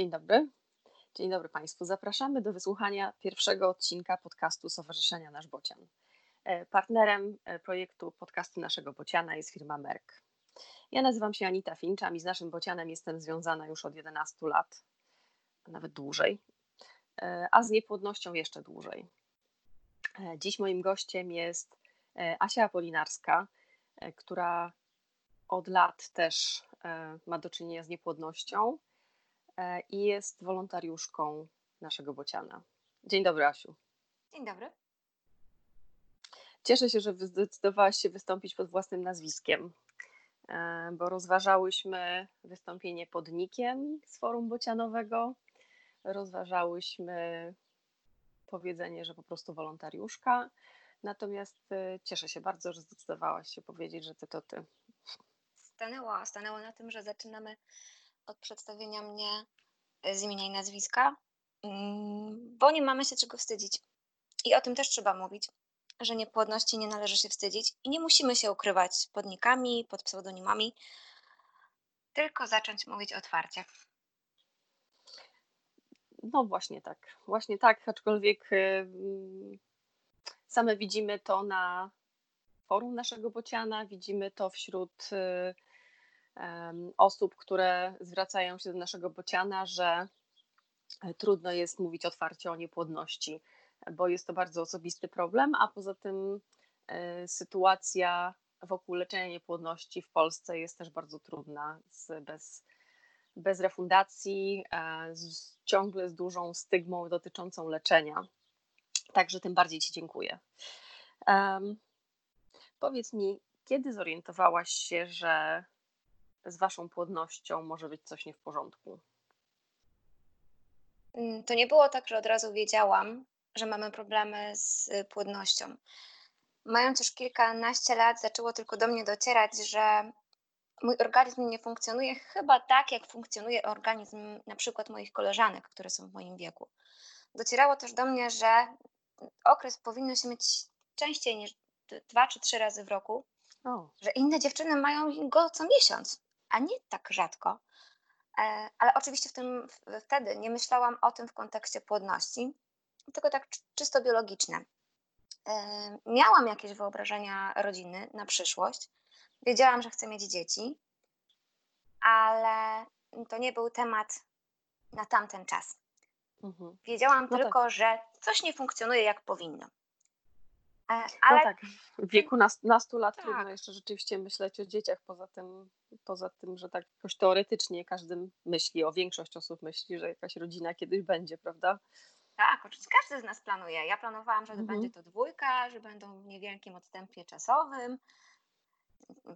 Dzień dobry. Dzień dobry Państwu. Zapraszamy do wysłuchania pierwszego odcinka podcastu Stowarzyszenia Nasz Bocian. E, partnerem e, projektu podcastu Naszego Bociana jest firma Merck. Ja nazywam się Anita Finczam i z naszym Bocianem jestem związana już od 11 lat, a nawet dłużej, e, a z niepłodnością jeszcze dłużej. Dziś moim gościem jest Asia Apolinarska, która od lat też ma do czynienia z niepłodnością i jest wolontariuszką naszego bociana. Dzień dobry, Asiu. Dzień dobry. Cieszę się, że zdecydowałaś się wystąpić pod własnym nazwiskiem, e, bo rozważałyśmy wystąpienie pod nikiem z forum bocianowego, rozważałyśmy powiedzenie, że po prostu wolontariuszka, natomiast e, cieszę się bardzo, że zdecydowałaś się powiedzieć, że ty to ty. Stanęło, stanęło na tym, że zaczynamy od przedstawienia mnie e, z imienia i nazwiska, mm, bo nie mamy się czego wstydzić. I o tym też trzeba mówić, że niepłodności nie należy się wstydzić i nie musimy się ukrywać pod nikami, pod pseudonimami, tylko zacząć mówić otwarcie. No właśnie tak, właśnie tak, aczkolwiek same widzimy to na forum naszego bociana, widzimy to wśród y, osób, które zwracają się do naszego bociana, że e, trudno jest mówić otwarcie o niepłodności, bo jest to bardzo osobisty problem, a poza tym e, sytuacja wokół leczenia niepłodności w Polsce jest też bardzo trudna, bez, bez refundacji, e, z, ciągle z dużą stygmą dotyczącą leczenia. Także tym bardziej Ci dziękuję. Um, powiedz mi, kiedy zorientowałaś się, że z waszą płodnością może być coś nie w porządku? Mm, to nie było tak, że od razu wiedziałam, że mamy problemy z płodnością. Mając już kilkanaście lat, zaczęło tylko do mnie docierać, że mój organizm nie funkcjonuje chyba tak, jak funkcjonuje organizm na przykład moich koleżanek, które są w moim wieku. Docierało też do mnie, że okres powinno się mieć częściej niż dwa czy trzy razy w roku, o. że inne dziewczyny mają go co miesiąc a nie tak rzadko. E, ale oczywiście w tym, wtedy nie myślałam o tym w kontekście płodności, tylko tak czysto biologiczne. E, miałam jakieś wyobrażenia rodziny na przyszłość. Wiedziałam, że chcę mieć dzieci, ale to nie był temat na tamten czas. Mhm. Wiedziałam no tylko, tak. że coś nie funkcjonuje jak powinno. E, no ale... No tak, w wieku nastu lat tak. trudno jeszcze rzeczywiście myśleć o dzieciach, poza tym, poza tym, że tak jakoś teoretycznie każdy myśli, o większość osób myśli, że jakaś rodzina kiedyś będzie, prawda? Tak, oczywiście każdy z nas planuje. Ja planowałam, że mhm. będzie to dwójka, że będą w niewielkim odstępie czasowym,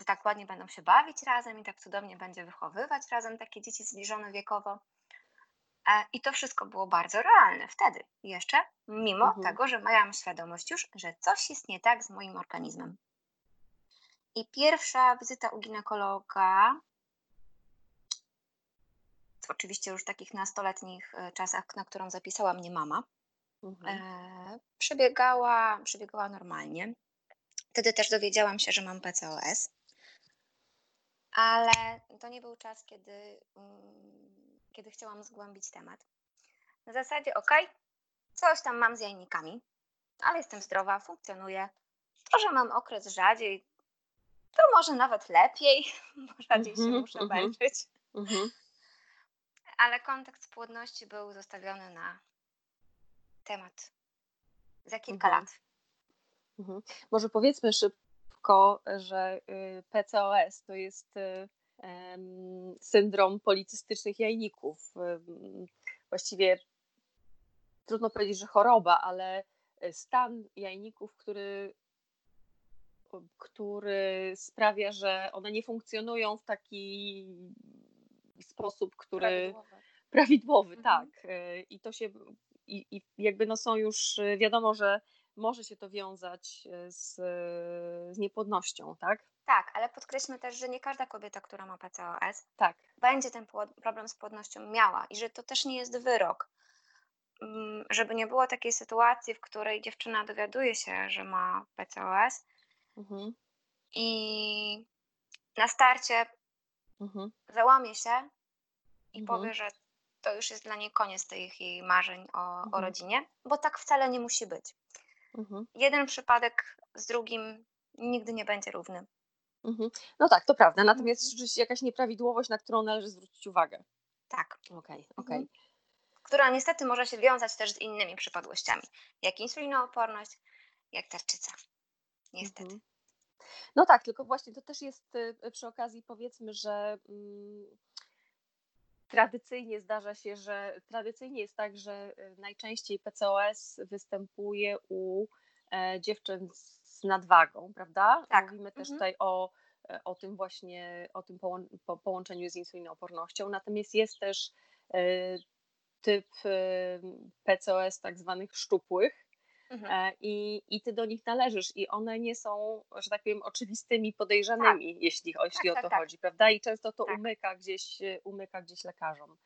tak ładnie będą się bawić razem i tak cudownie będzie wychowywać razem takie dzieci zbliżone wiekowo. E, I to wszystko było bardzo realne wtedy jeszcze, mimo mhm. tego, że miałam świadomość już, że coś jest nie tak z moim organizmem. I pierwsza wizyta u ginekologa, oczywiście już w takich nastoletnich e, czasach, na którą zapisała mnie mama, mhm. e, przebiegała, przebiegała normalnie. Wtedy też dowiedziałam się, że mam PCOS, ale to nie był czas, kiedy. Um, kiedy chciałam zgłębić temat. Na zasadzie, ok, coś tam mam z jajnikami, ale jestem zdrowa, funkcjonuję. To, że mam okres rzadziej, to może nawet lepiej, bo rzadziej się mhm, muszę mhm. męczyć. Mhm. Ale kontekst płodności był zostawiony na temat za kilka lat. Może powiedzmy szybko, że y, PCOS to jest y, syndrom policystycznych jajników. Właściwie trudno powiedzieć, że choroba, ale e, stan jajników, który, który sprawia, że one nie funkcjonują w taki sposób, który prawidłowy, prawidłowy mhm. tak. E, I to się i, i jakby no są już e, wiadomo, że może się to wiązać z, z niepłodnością, tak? Tak, ale podkreślmy też, że nie każda kobieta, która ma PCOS, tak. będzie ten problem z płodnością miała i że to też nie jest wyrok. Mm, żeby nie było takiej sytuacji, w której dziewczyna dowiaduje się, że ma PCOS mhm. i na starcie mhm. załamie się i mhm. powie, że to już jest dla niej koniec tych jej marzeń o, o Mhm. rodzinie, bo tak wcale nie musi być. Mhm. Jeden przypadek z drugim nigdy nie będzie równy. Mhm. No tak, to prawda. Natomiast rzeczywiście jakaś nieprawidłowość, na którą należy zwrócić uwagę. Tak. Okej, okej. Mhm. Która niestety może się wiązać też z innymi przypadłościami, jak insulinooporność, jak tarczyca. Niestety. Mhm. No tak, tylko właśnie to też jest y, przy okazji powiedzmy, że mm, tradycyjnie zdarza się, że tradycyjnie jest tak, że y, najczęściej PCOS występuje u e, dziewczyn z nadwagą, prawda? Tak. Mówimy też Mhm. tutaj o, e, o tym właśnie, o tym połą- po, połączeniu z insulinoopornością. Natomiast jest też e, typ e, PCOS tak zwanych szczupłych, Mhm. E, i, i ty do nich należysz i one nie są, że tak powiem, oczywistymi podejrzanymi, jeśli, jeśli o tak, to tak. chodzi, prawda? I często to Tak. umyka, gdzieś, e, umyka gdzieś lekarzom.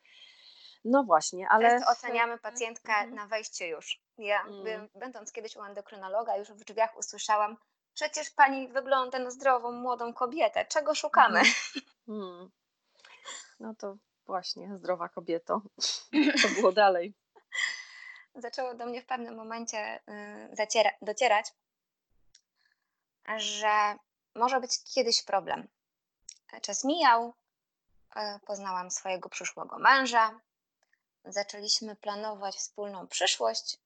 No właśnie, ale... Często oceniamy pacjentkę Mhm. na wejście już. Ja, by- będąc kiedyś u endokrynologa, już w drzwiach usłyszałam, przecież pani wygląda na zdrową, młodą kobietę. Czego szukamy? Mhm. Hmm. No to właśnie, zdrowa kobieto. Co było dalej? Zaczęło do mnie w pewnym momencie y, zaciera- docierać, że może być kiedyś problem. Czas mijał, y, poznałam swojego przyszłego męża, zaczęliśmy planować wspólną przyszłość.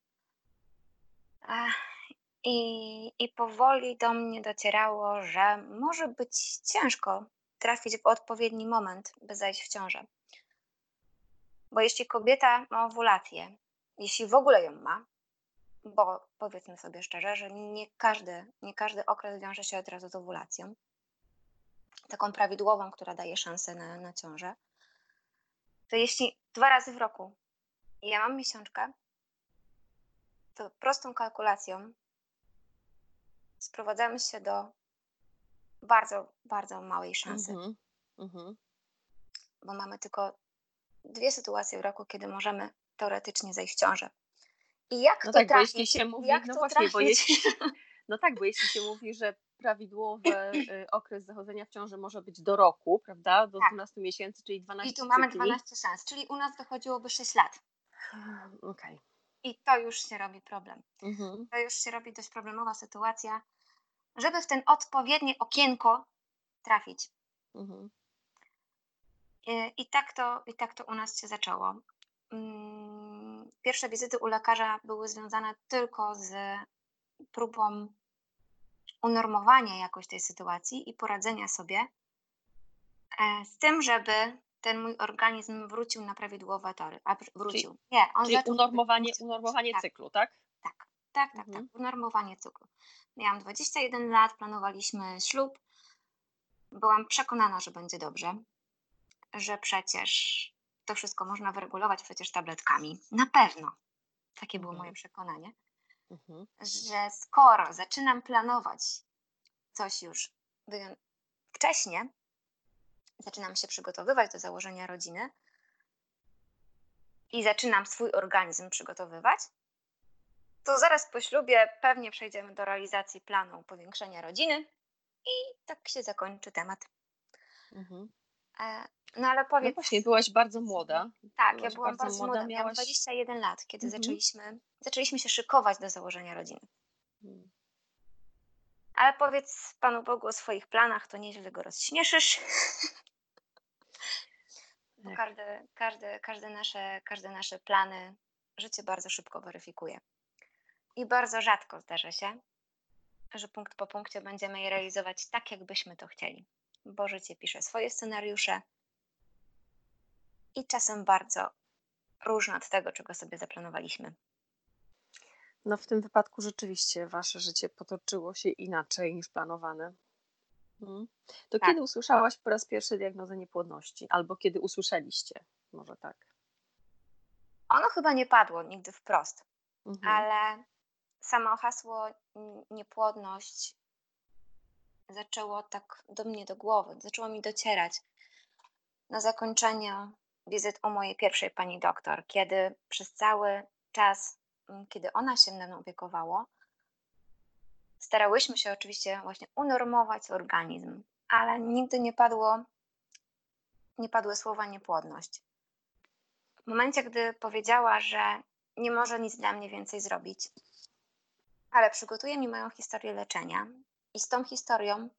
I, I powoli do mnie docierało, że może być ciężko trafić w odpowiedni moment, by zajść w ciążę. Bo jeśli kobieta ma owulację, jeśli w ogóle ją ma, bo powiedzmy sobie szczerze, że nie każdy, nie każdy okres wiąże się od razu z owulacją, taką prawidłową, która daje szansę na, na ciążę, to jeśli dwa razy w roku ja mam miesiączkę, to prostą kalkulacją sprowadzamy się do bardzo, bardzo małej szansy, Mhm. Mhm. bo mamy tylko dwie sytuacje w roku, kiedy możemy teoretycznie zejść w ciążę. I jak No to tak, bo trafić? jeśli się mówi, jak no to właśnie, bo trafić? jeśli, no tak, bo jeśli się mówi, że prawidłowy y, okres zachodzenia w ciąży może być do roku, prawda, do Tak. 12 miesięcy, czyli 12 I tu mamy cykli. 12 szans, czyli u nas wychodziłoby 6 lat. Okej. I to już się robi problem. Mhm. To już się robi dość problemowa sytuacja, żeby w ten odpowiednie okienko trafić. Mhm. I, i, tak, to, I tak to u nas się zaczęło. Mm, Pierwsze wizyty u lekarza były związane tylko z próbą unormowania jakoś tej sytuacji i poradzenia sobie e, z tym, żeby ten mój organizm wrócił na prawidłowe tory. A wr- wrócił. Nie, on Czyli unormowanie, unormowanie tak, cyklu, tak? Tak, tak, tak, Mhm. tak. Unormowanie cyklu. Miałam 21 lat, planowaliśmy ślub. Byłam przekonana, że będzie dobrze, że przecież to wszystko można wyregulować przecież tabletkami. Na pewno. Takie było Mhm. moje przekonanie, Mhm. że skoro zaczynam planować coś już wyją- wcześnie, zaczynam się przygotowywać do założenia rodziny i zaczynam swój organizm przygotowywać, to zaraz po ślubie pewnie przejdziemy do realizacji planu powiększenia rodziny i tak się zakończy temat. Mhm. No ale No powiedz, właśnie, byłaś bardzo młoda. tak, ja byłaś byłam bardzo bardzo młoda, młoda, miałam miałaś- 21 lat, kiedy Mhm. zaczęliśmy, zaczęliśmy się szykować do założenia rodziny. Mhm. Ale powiedz Panu Bogu o swoich planach, to nieźle go rozśmieszysz. Bo Jak- każde, każde, każde, nasze, każde nasze plany życie bardzo szybko weryfikuje. I bardzo rzadko zdarza się, że punkt po punkcie będziemy je realizować tak, jakbyśmy to chcieli. Bo życie pisze swoje scenariusze i czasem bardzo różne od tego, czego sobie zaplanowaliśmy. No w tym wypadku rzeczywiście wasze życie potoczyło się inaczej niż planowane. Mhm. To Tak. kiedy usłyszałaś po raz pierwszy diagnozę niepłodności? Albo kiedy usłyszeliście? Może tak. Ono chyba nie padło nigdy wprost, Mhm. ale samo hasło niepłodność zaczęło tak do mnie do głowy, zaczęło mi docierać na zakończenie wizyt u mojej pierwszej pani doktor, kiedy przez cały czas, m, kiedy ona się mną opiekowało, starałyśmy się oczywiście właśnie unormować organizm, ale nigdy nie padło, nie padły słowa niepłodność. w momencie, gdy powiedziała, że nie może nic dla mnie więcej zrobić, ale przygotuje mi moją historię leczenia i z tą historią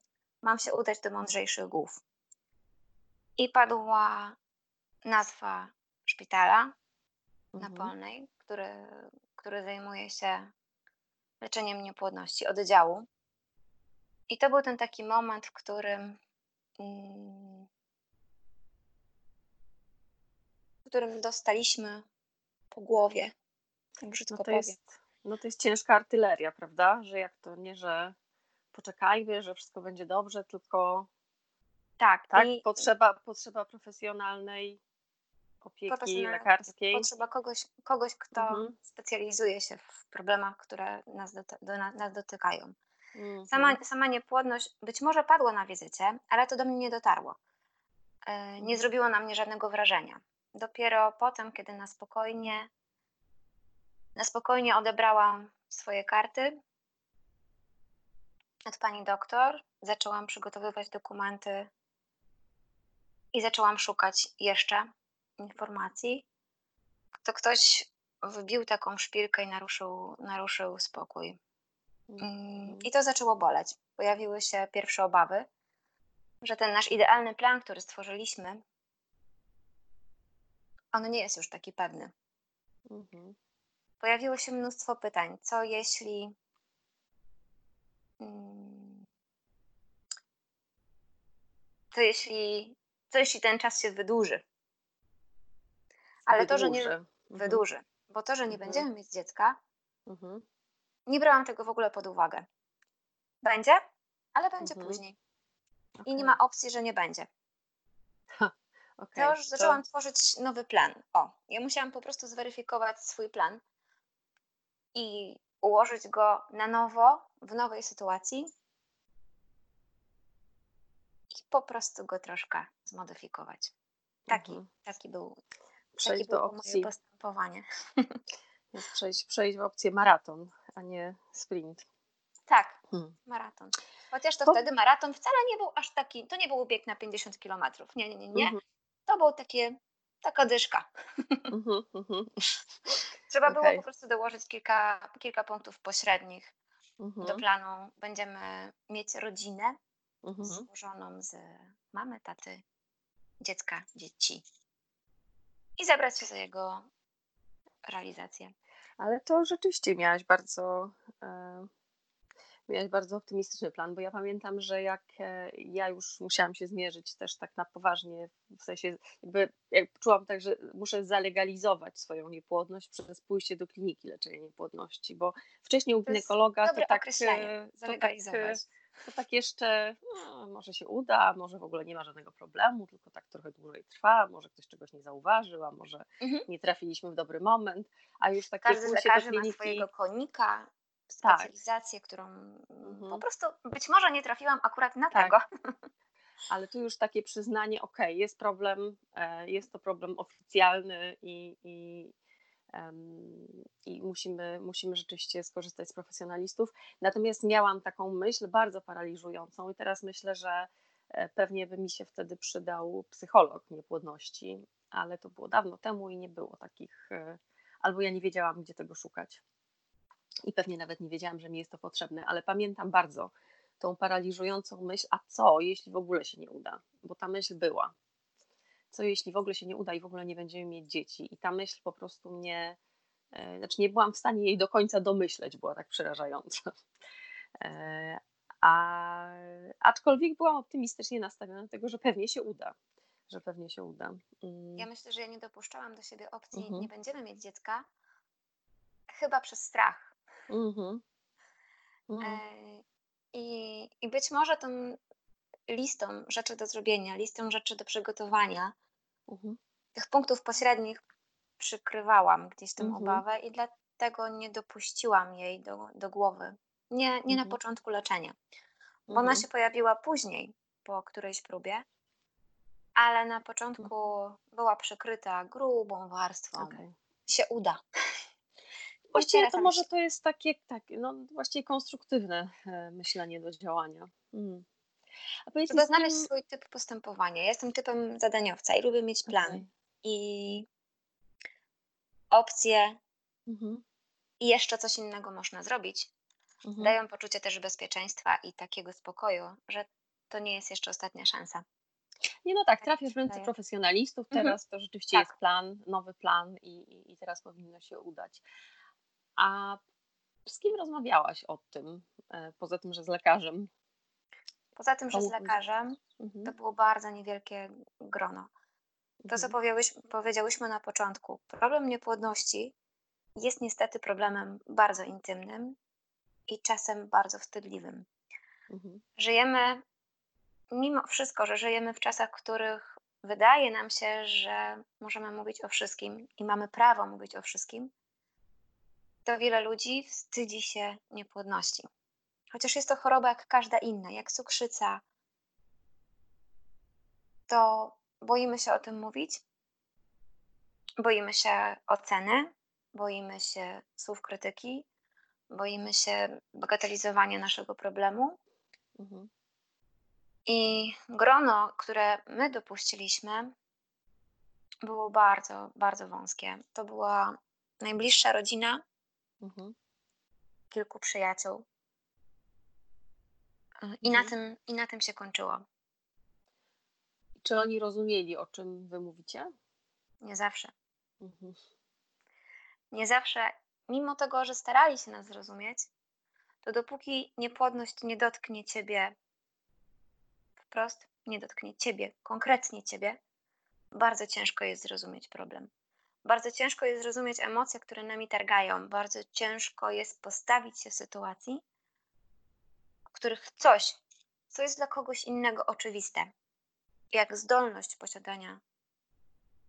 mam się udać do mądrzejszych głów. I padła nazwa szpitala na Mhm. Polnej, który, który zajmuje się leczeniem niepłodności, oddziału. I to był ten taki moment, w którym, mm, w którym dostaliśmy po głowie, tak brzydko No to powiem. jest, no to jest ciężka artyleria, prawda? Że jak to nie, że poczekajmy, że wszystko będzie dobrze, tylko Tak, tak, i potrzeba, potrzeba profesjonalnej opieki lekarskiej. potrzeba kogoś, kogoś kto Mhm. specjalizuje się w problemach, które nas, doty- do, na- nas dotykają. Mhm. Sama, sama niepłodność być może padła na wizycie, ale to do mnie nie dotarło. E, Nie zrobiło na mnie żadnego wrażenia. Dopiero potem, kiedy na spokojnie, na spokojnie odebrałam swoje karty od pani doktor, zaczęłam przygotowywać dokumenty i zaczęłam szukać jeszcze informacji, to ktoś wbił taką szpilkę i naruszył, naruszył spokój. Mm, I to zaczęło boleć. Pojawiły się pierwsze obawy, że ten nasz idealny plan, który stworzyliśmy, on nie jest już taki pewny. Mhm. Pojawiło się mnóstwo pytań. Co jeśli. mm, Co jeśli, co jeśli ten czas się wydłuży? Ale to, że nie Wydłuży. Mhm. wydłuży, bo to, że nie Mhm. będziemy mieć dziecka, Mhm. nie brałam tego w ogóle pod uwagę. Będzie, ale będzie Mhm. później. I Okej. nie ma opcji, że nie będzie. Okej, To już zaczęłam tworzyć nowy plan. O, ja musiałam po prostu zweryfikować swój plan i ułożyć go na nowo, w nowej sytuacji i po prostu go troszkę zmodyfikować. Taki, Mhm. taki był, Przejść do było moje opcji, postępowanie. jest przejść, przejść w opcję maraton, a nie sprint. Tak, Hmm. maraton. Chociaż to To- wtedy maraton wcale nie był aż taki, to nie był bieg na 50 kilometrów. Nie, nie, nie, nie. Mhm. To był takie, taka dyszka. Mhm. Mhm. Trzeba było Okej. po prostu dołożyć kilka, kilka punktów pośrednich do planu. Będziemy mieć rodzinę złożoną z mamy, taty, dziecka, dzieci i zabrać się za jego realizację. Ale to rzeczywiście miałaś bardzo, e, miałaś bardzo optymistyczny plan, bo ja pamiętam, że jak e, ja już musiałam się zmierzyć też tak na poważnie, w sensie jakby jak czułam tak, że muszę zalegalizować swoją niepłodność przez pójście do kliniki leczenia niepłodności, bo wcześniej u To ginekologa to tak, e, to tak, zalegalizować. e, to tak jeszcze no, może się uda, może w ogóle nie ma żadnego problemu, tylko tak trochę dłużej trwa, może ktoś czegoś nie zauważył, a może Mhm. nie trafiliśmy w dobry moment, a już takie Każdy lekarzy ma kliniki, swojego konika, Tak. specjalizację, którą mm, Mhm. po prostu być może nie trafiłam akurat na Tak. tego. ale tu już takie przyznanie, ok, jest problem, e, jest to problem oficjalny i, i, i musimy, musimy rzeczywiście skorzystać z profesjonalistów. Natomiast miałam taką myśl bardzo paraliżującą i teraz myślę, że e, pewnie by mi się wtedy przydał psycholog niepłodności, ale to było dawno temu i nie było takich, e, albo ja nie wiedziałam, gdzie tego szukać. I pewnie nawet nie wiedziałam, że mi jest to potrzebne, ale pamiętam bardzo tą paraliżującą myśl, a co, jeśli w ogóle się nie uda? Bo ta myśl była. Co jeśli w ogóle się nie uda i w ogóle nie będziemy mieć dzieci? I ta myśl po prostu mnie, e, znaczy nie byłam w stanie jej do końca domyśleć, była tak przerażająca. E, A, aczkolwiek byłam optymistycznie nastawiona do tego, że pewnie się uda. Że pewnie się uda. Mm, Ja myślę, że ja nie dopuszczałam do siebie opcji, Mhm. nie będziemy mieć dziecka, chyba przez strach. E, I, I być może tą listą rzeczy do zrobienia, listą rzeczy do przygotowania, Mhm. tych punktów pośrednich przykrywałam gdzieś tą Mhm. obawę i dlatego nie dopuściłam jej do, do głowy. Nie, nie na Mhm. początku leczenia, bo Mhm. ona się pojawiła później, po którejś próbie, ale na początku była przykryta grubą warstwą. Okej. Się uda. Właściwie to może to jest takie, tak, no właściwie konstruktywne e, myślenie do działania. Mm. A powiedz Trzeba znaleźć swój typ postępowania. Ja jestem typem zadaniowca i lubię mieć plan. Okej. I opcje Mhm. i jeszcze coś innego można zrobić, Mhm. dają poczucie też bezpieczeństwa i takiego spokoju, że to nie jest jeszcze ostatnia szansa. Nie, no tak, Tak trafiasz w ręce profesjonalistów Mhm. teraz, to rzeczywiście Tak. jest plan, nowy plan i, i, i teraz powinno się udać. A z kim rozmawiałaś o tym, e, poza tym, że z lekarzem? Poza tym, że z lekarzem to Mhm. było bardzo niewielkie grono. To, co Mhm. powiedziałyśmy, powiedziałyśmy na początku, problem niepłodności jest niestety problemem bardzo intymnym i czasem bardzo wstydliwym. Mhm. Żyjemy, mimo wszystko, że żyjemy w czasach, w których wydaje nam się, że możemy mówić o wszystkim i mamy prawo mówić o wszystkim, to wiele ludzi wstydzi się niepłodności. Chociaż jest to choroba jak każda inna, jak cukrzyca, to boimy się o tym mówić, boimy się oceny, boimy się słów krytyki, boimy się bagatelizowania naszego problemu. Mhm. I grono, które my dopuściliśmy, było bardzo, bardzo wąskie. To była najbliższa rodzina, Mhm. kilku przyjaciół. I na, Mhm. tym, I na tym się kończyło. Czy oni rozumieli, o czym wy mówicie? Nie zawsze. Mhm. Nie zawsze, mimo tego, że starali się nas zrozumieć, to dopóki niepłodność nie dotknie ciebie wprost, nie dotknie ciebie, konkretnie ciebie, bardzo ciężko jest zrozumieć problem. Bardzo ciężko jest zrozumieć emocje, które nami targają. Bardzo ciężko jest postawić się w sytuacji, których coś, co jest dla kogoś innego oczywiste, jak zdolność posiadania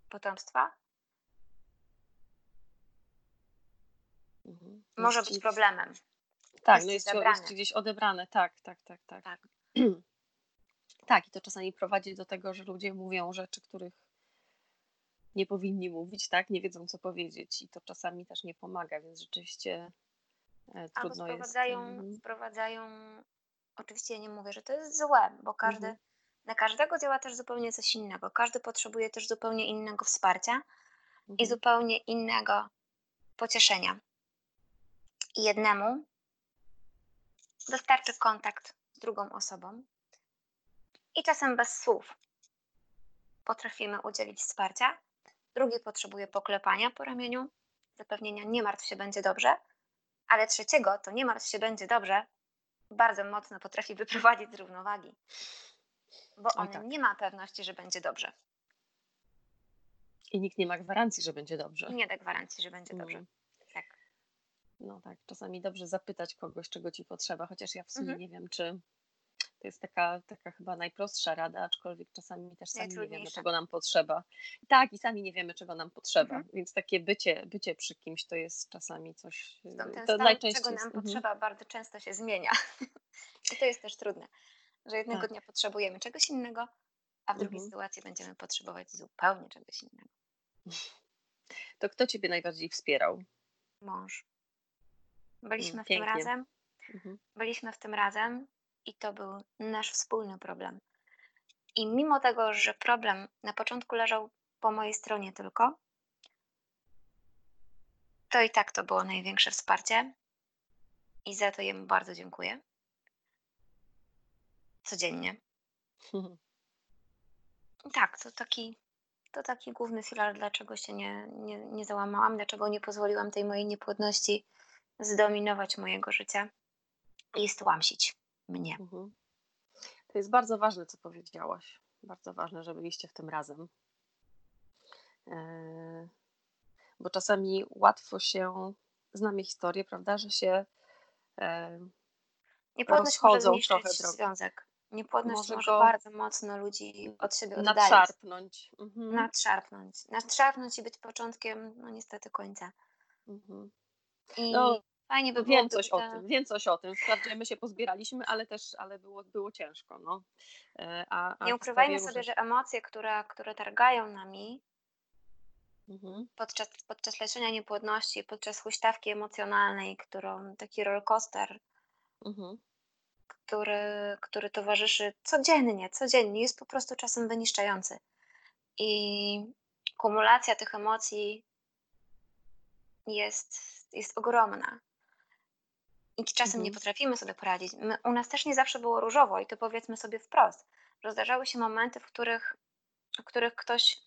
potomstwa, Mhm. może być problemem. Tak, jest no jest, zabrane. jest gdzieś odebrane, tak, tak, tak, tak. Tak. Tak, i to czasami prowadzi do tego, że ludzie mówią rzeczy, których nie powinni mówić, tak? Nie wiedzą, co powiedzieć, i to czasami też nie pomaga, więc rzeczywiście e, Albo trudno jest. sprowadzają, mhm. sprowadzają, oczywiście ja nie mówię, że to jest złe, bo każdy, Mhm. na każdego działa też zupełnie coś innego. Każdy potrzebuje też zupełnie innego wsparcia i Mhm. zupełnie innego pocieszenia. I jednemu wystarczy kontakt z drugą osobą i czasem bez słów potrafimy udzielić wsparcia. Drugi potrzebuje poklepania po ramieniu, zapewnienia nie martw się, będzie dobrze, ale trzeciego to nie martw się, będzie dobrze bardzo mocno potrafi wyprowadzić z równowagi, bo on tak. nie ma pewności, że będzie dobrze. I nikt nie ma gwarancji, że będzie dobrze. Nie da gwarancji, że będzie dobrze. Mm. Tak. No tak, czasami dobrze zapytać kogoś, czego ci potrzeba, chociaż ja w sumie Mhm. nie wiem, czy to jest taka, taka chyba najprostsza rada, aczkolwiek czasami też sami nie wiemy, czego nam potrzeba. Tak, i sami nie wiemy, czego nam potrzeba, Mhm. więc takie bycie, bycie przy kimś to jest czasami coś, Stąd yy, ten to stan, najczęściej czego jest, nam mhm. potrzeba, bardzo często się zmienia. I to jest też trudne, że jednego Tak. dnia potrzebujemy czegoś innego, a w drugiej Mhm. sytuacji będziemy potrzebować zupełnie czegoś innego. To kto ciebie najbardziej wspierał? Mąż. Byliśmy Mm, w tym pięknie. razem, Mhm. byliśmy w tym razem i to był nasz wspólny problem. I mimo tego, że problem na początku leżał po mojej stronie tylko, to i tak to było największe wsparcie i za to jemu bardzo dziękuję. Codziennie. Tak, to taki, to taki główny filar, dlaczego się nie, nie, nie załamałam, dlaczego nie pozwoliłam tej mojej niepłodności zdominować mojego życia i stłamsić mnie. Mhm. To jest bardzo ważne, co powiedziałaś. Bardzo ważne, że byliście w tym razem. E, Bo czasami łatwo się, znamy historię, prawda, że się Niepłodność może rozchodzą zniszczyć trochę drogi. związek. Niepłodność Może może, bardzo mocno ludzi od siebie oddalić. nadszarpnąć. Mhm. Nadszarpnąć. Nadszarpnąć i być początkiem, no niestety, końca. Mhm. I No, fajnie by no było, wiem coś o tym, wiem coś o tym. Wprawdzie my się pozbieraliśmy, ale też, ale było, było ciężko, no. E, A, a Nie ukrywajmy sobie, że emocje, które, które targają nami Mhm. podczas, podczas leczenia niepłodności, podczas huśtawki emocjonalnej, którą taki rollercoaster, Mhm. który, który towarzyszy codziennie, codziennie, jest po prostu czasem wyniszczający. I kumulacja tych emocji jest, jest ogromna. I czasem nie Mhm. potrafimy sobie poradzić. My, u nas też nie zawsze było różowo i to powiedzmy sobie wprost, że zdarzały się momenty, w których, w których ktoś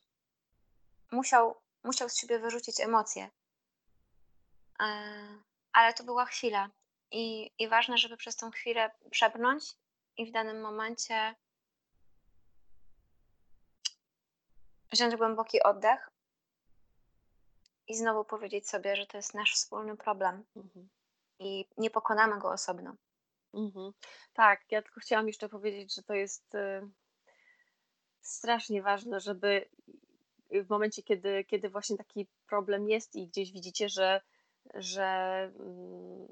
musiał, musiał z siebie wyrzucić emocje. E, Ale to była chwila. I, I ważne, żeby przez tą chwilę przebrnąć i w danym momencie wziąć głęboki oddech i znowu powiedzieć sobie, że to jest nasz wspólny problem Mhm. I nie pokonamy go osobno. Mhm. Tak, ja tylko chciałam jeszcze powiedzieć, że to jest y, strasznie ważne, żeby w momencie, kiedy, kiedy właśnie taki problem jest i gdzieś widzicie, że, że mm,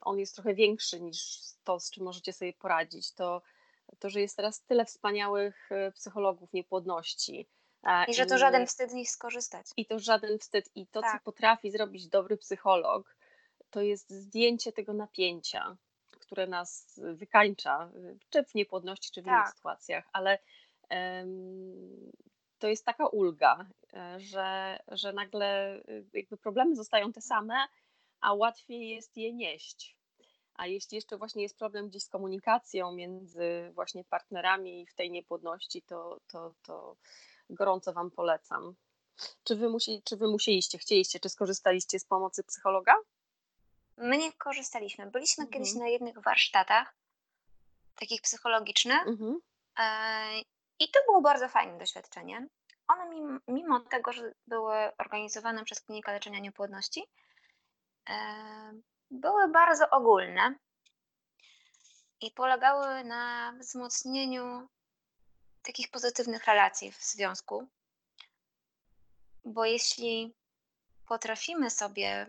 on jest trochę większy niż to, z czym możecie sobie poradzić, to, to że jest teraz tyle wspaniałych y, psychologów niepłodności. I że to żaden wstyd z nich skorzystać. I to żaden wstyd. I to, co Tak. potrafi zrobić dobry psycholog, to jest zdjęcie tego napięcia, które nas wykańcza, y, czy w niepłodności, czy w innych Tak. sytuacjach, ale em, to jest taka ulga, e, że, że nagle y, jakby problemy zostają te same, a łatwiej jest je nieść. A jeśli jeszcze właśnie jest problem gdzieś z komunikacją między właśnie partnerami w tej niepłodności, to, to, to gorąco Wam polecam. Czy wy, musi, czy wy musieliście, chcieliście, czy skorzystaliście z pomocy psychologa? My nie korzystaliśmy. Byliśmy Mhm. kiedyś na jednych warsztatach, takich psychologicznych, Mhm. e, i to było bardzo fajne doświadczenie. One, mimo, mimo tego, że były organizowane przez Klinikę Leczenia Niepłodności, e, były bardzo ogólne i polegały na wzmocnieniu takich pozytywnych relacji w związku. Bo jeśli potrafimy sobie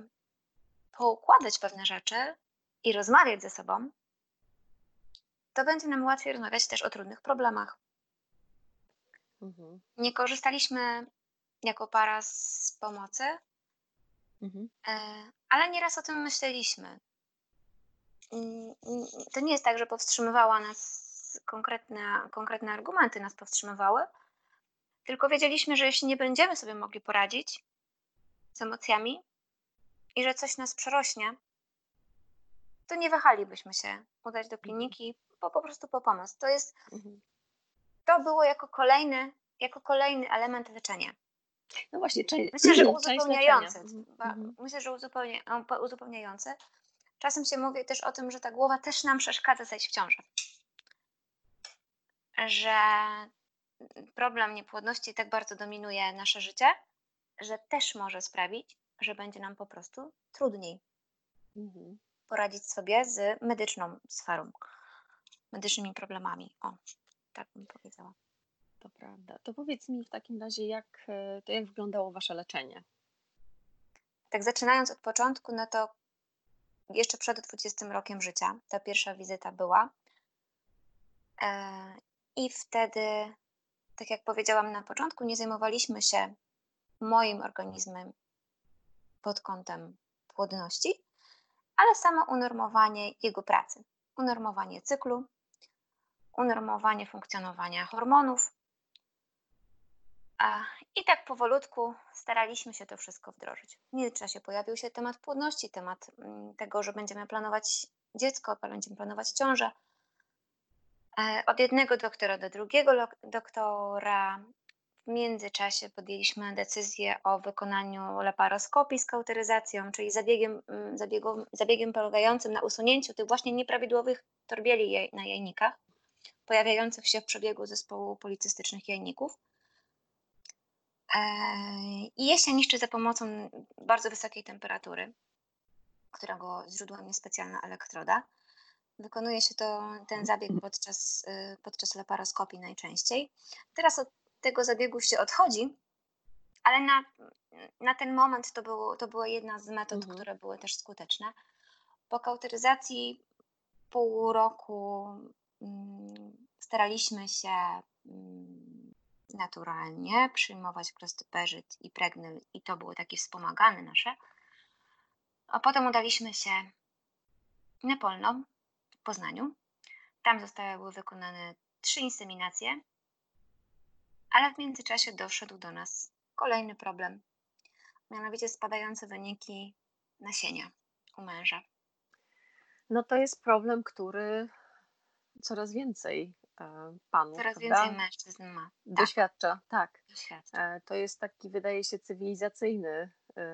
poukładać pewne rzeczy i rozmawiać ze sobą, to będzie nam łatwiej rozmawiać też o trudnych problemach. Mhm. Nie korzystaliśmy jako para z pomocy, Mhm. e, ale nieraz o tym myśleliśmy. To nie jest tak, że powstrzymywała nas konkretne, konkretne argumenty, nas powstrzymywały, tylko wiedzieliśmy, że jeśli nie będziemy sobie mogli poradzić z emocjami i że coś nas przerośnie, to nie wahalibyśmy się udać do kliniki, bo po prostu po pomoc. To jest, Mhm. to było jako kolejny, jako kolejny element leczenia. No właśnie, część, Myślę, że uzupełniający. Mhm. Myślę, że uzupełnia, po- uzupełniający. Czasem się mówi też o tym, że ta głowa też nam przeszkadza zajść w ciążę. Że problem niepłodności tak bardzo dominuje nasze życie, że też może sprawić, że będzie nam po prostu trudniej Mhm. poradzić sobie z medyczną sferą, medycznymi problemami. O, tak bym powiedziała. To prawda. To powiedz mi w takim razie, jak, e, to jak wyglądało wasze leczenie? Tak zaczynając od początku, no to jeszcze przed 20 rokiem życia ta pierwsza wizyta była. E, I wtedy, tak jak powiedziałam na początku, nie zajmowaliśmy się moim organizmem pod kątem płodności, ale samo unormowanie jego pracy. Unormowanie cyklu, unormowanie funkcjonowania hormonów. I tak powolutku staraliśmy się to wszystko wdrożyć. W międzyczasie pojawił się temat płodności, temat mm, tego, że będziemy planować dziecko, będziemy planować ciążę. E, Od jednego doktora do drugiego doktora. W międzyczasie podjęliśmy decyzję o wykonaniu laparoskopii z kauteryzacją, czyli zabiegiem, mm, zabiegom, zabiegiem polegającym na usunięciu tych właśnie nieprawidłowych torbieli jaj, na jajnikach, pojawiających się w przebiegu zespołu policystycznych jajników. Eee, I je się niszczy za pomocą bardzo wysokiej temperatury, którego źródłem jest specjalna elektroda. Wykonuje się to, ten zabieg podczas, y, podczas laparoskopii najczęściej. Teraz od tego zabiegu się odchodzi, ale na, na ten moment to, było, to była jedna z metod, Mhm. które były też skuteczne. Po kauteryzacji pół roku mm, staraliśmy się mm, naturalnie przyjmować prostyperzyd i pregnyl i to były takie wspomagane nasze. A potem udaliśmy się na Polno w Poznaniu. Tam zostały wykonane trzy inseminacje, ale w międzyczasie doszedł do nas kolejny problem, mianowicie spadające wyniki nasienia u męża. No to jest problem, który coraz więcej e, panów Coraz prawda? więcej mężczyzn ma. Tak, doświadcza. Tak, doświadcza. E, to jest taki, wydaje się, cywilizacyjny e,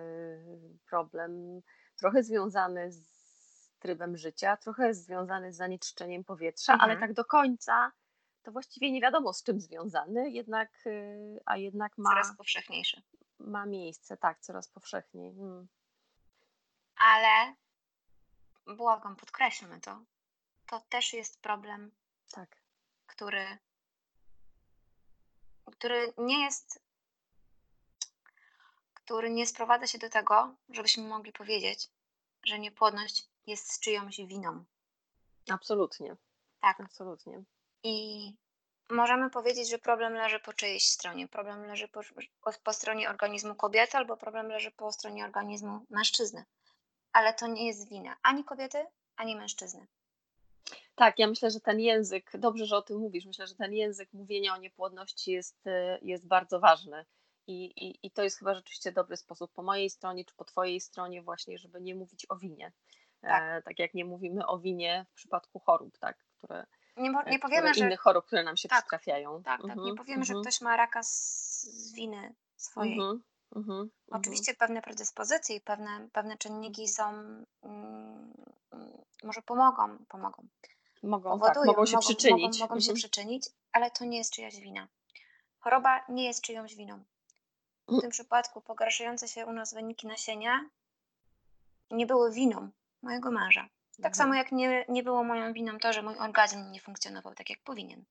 problem, trochę związany z trybem życia, trochę związany z zanieczyszczeniem powietrza, ale Mhm. tak do końca to właściwie nie wiadomo z czym związany, jednak, e, a jednak ma, Coraz powszechniejszy. ma miejsce, tak, coraz powszechniej. Mm. Ale błagam, podkreślmy to. To też jest problem, Tak. który, który nie jest, który nie sprowadza się do tego, żebyśmy mogli powiedzieć, że niepłodność jest z czyjąś winą. Absolutnie, Tak. absolutnie. I możemy powiedzieć, że problem leży po czyjejś stronie. Problem leży po, po, stronie organizmu kobiety, albo problem leży po stronie organizmu mężczyzny. Ale to nie jest wina ani kobiety, ani mężczyzny. Tak, ja myślę, że ten język, dobrze, że o tym mówisz, myślę, że ten język mówienia o niepłodności jest, e, jest bardzo ważny. I, i, I to jest chyba rzeczywiście dobry sposób po mojej stronie, czy po Twojej stronie, właśnie, żeby nie mówić o winie. Tak. E, tak jak nie mówimy o winie w przypadku chorób, tak, które, Nie, mo- e, nie powiemy, że innych chorób, które nam się Tak, przytrafiają. Tak, tak. Nie Mhm, powiemy, że mhm, ktoś ma raka z, winy swojej. mhm, mhm, mhm. Oczywiście pewne predyspozycje i pewne, pewne czynniki są, mm, mm, może pomogą, pomogą, Mogą, tak, powodują, mogą się mogą, przyczynić. mogą, mogą się Mhm. przyczynić, ale to nie jest czyjaś wina. Choroba nie jest czyjąś winą. W tym przypadku pogarszające się u nas wyniki nasienia nie były winą mojego męża. Tak Mhm. samo jak nie, nie było moją winą to, że mój organizm nie funkcjonował tak, jak powinien.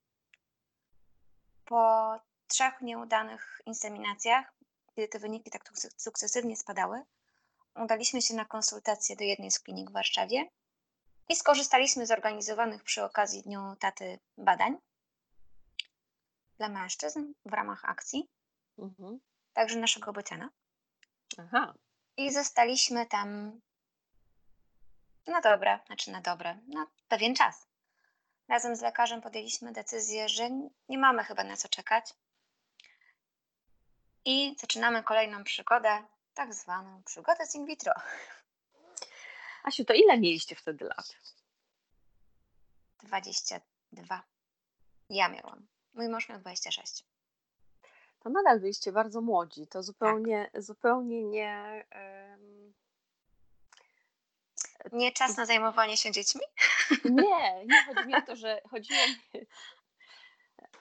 Po trzech nieudanych inseminacjach, kiedy te wyniki tak suk- sukcesywnie spadały, udaliśmy się na konsultację do jednej z klinik w Warszawie i skorzystaliśmy z organizowanych przy okazji Dniu Taty badań dla mężczyzn w ramach akcji, Mhm. także naszego bociana. Aha, I zostaliśmy tam na dobre, znaczy na dobre, na pewien czas. Razem z lekarzem podjęliśmy decyzję, że nie mamy chyba na co czekać. I zaczynamy kolejną przygodę, tak zwaną przygodę z in vitro. Asiu, to ile mieliście wtedy lat? 22. Ja miałam. Mój mąż miał 26. To nadal byliście bardzo młodzi. To zupełnie, zupełnie nie. Nie czas na zajmowanie się dziećmi? Nie, nie chodzi mi o to, że chodziło mi.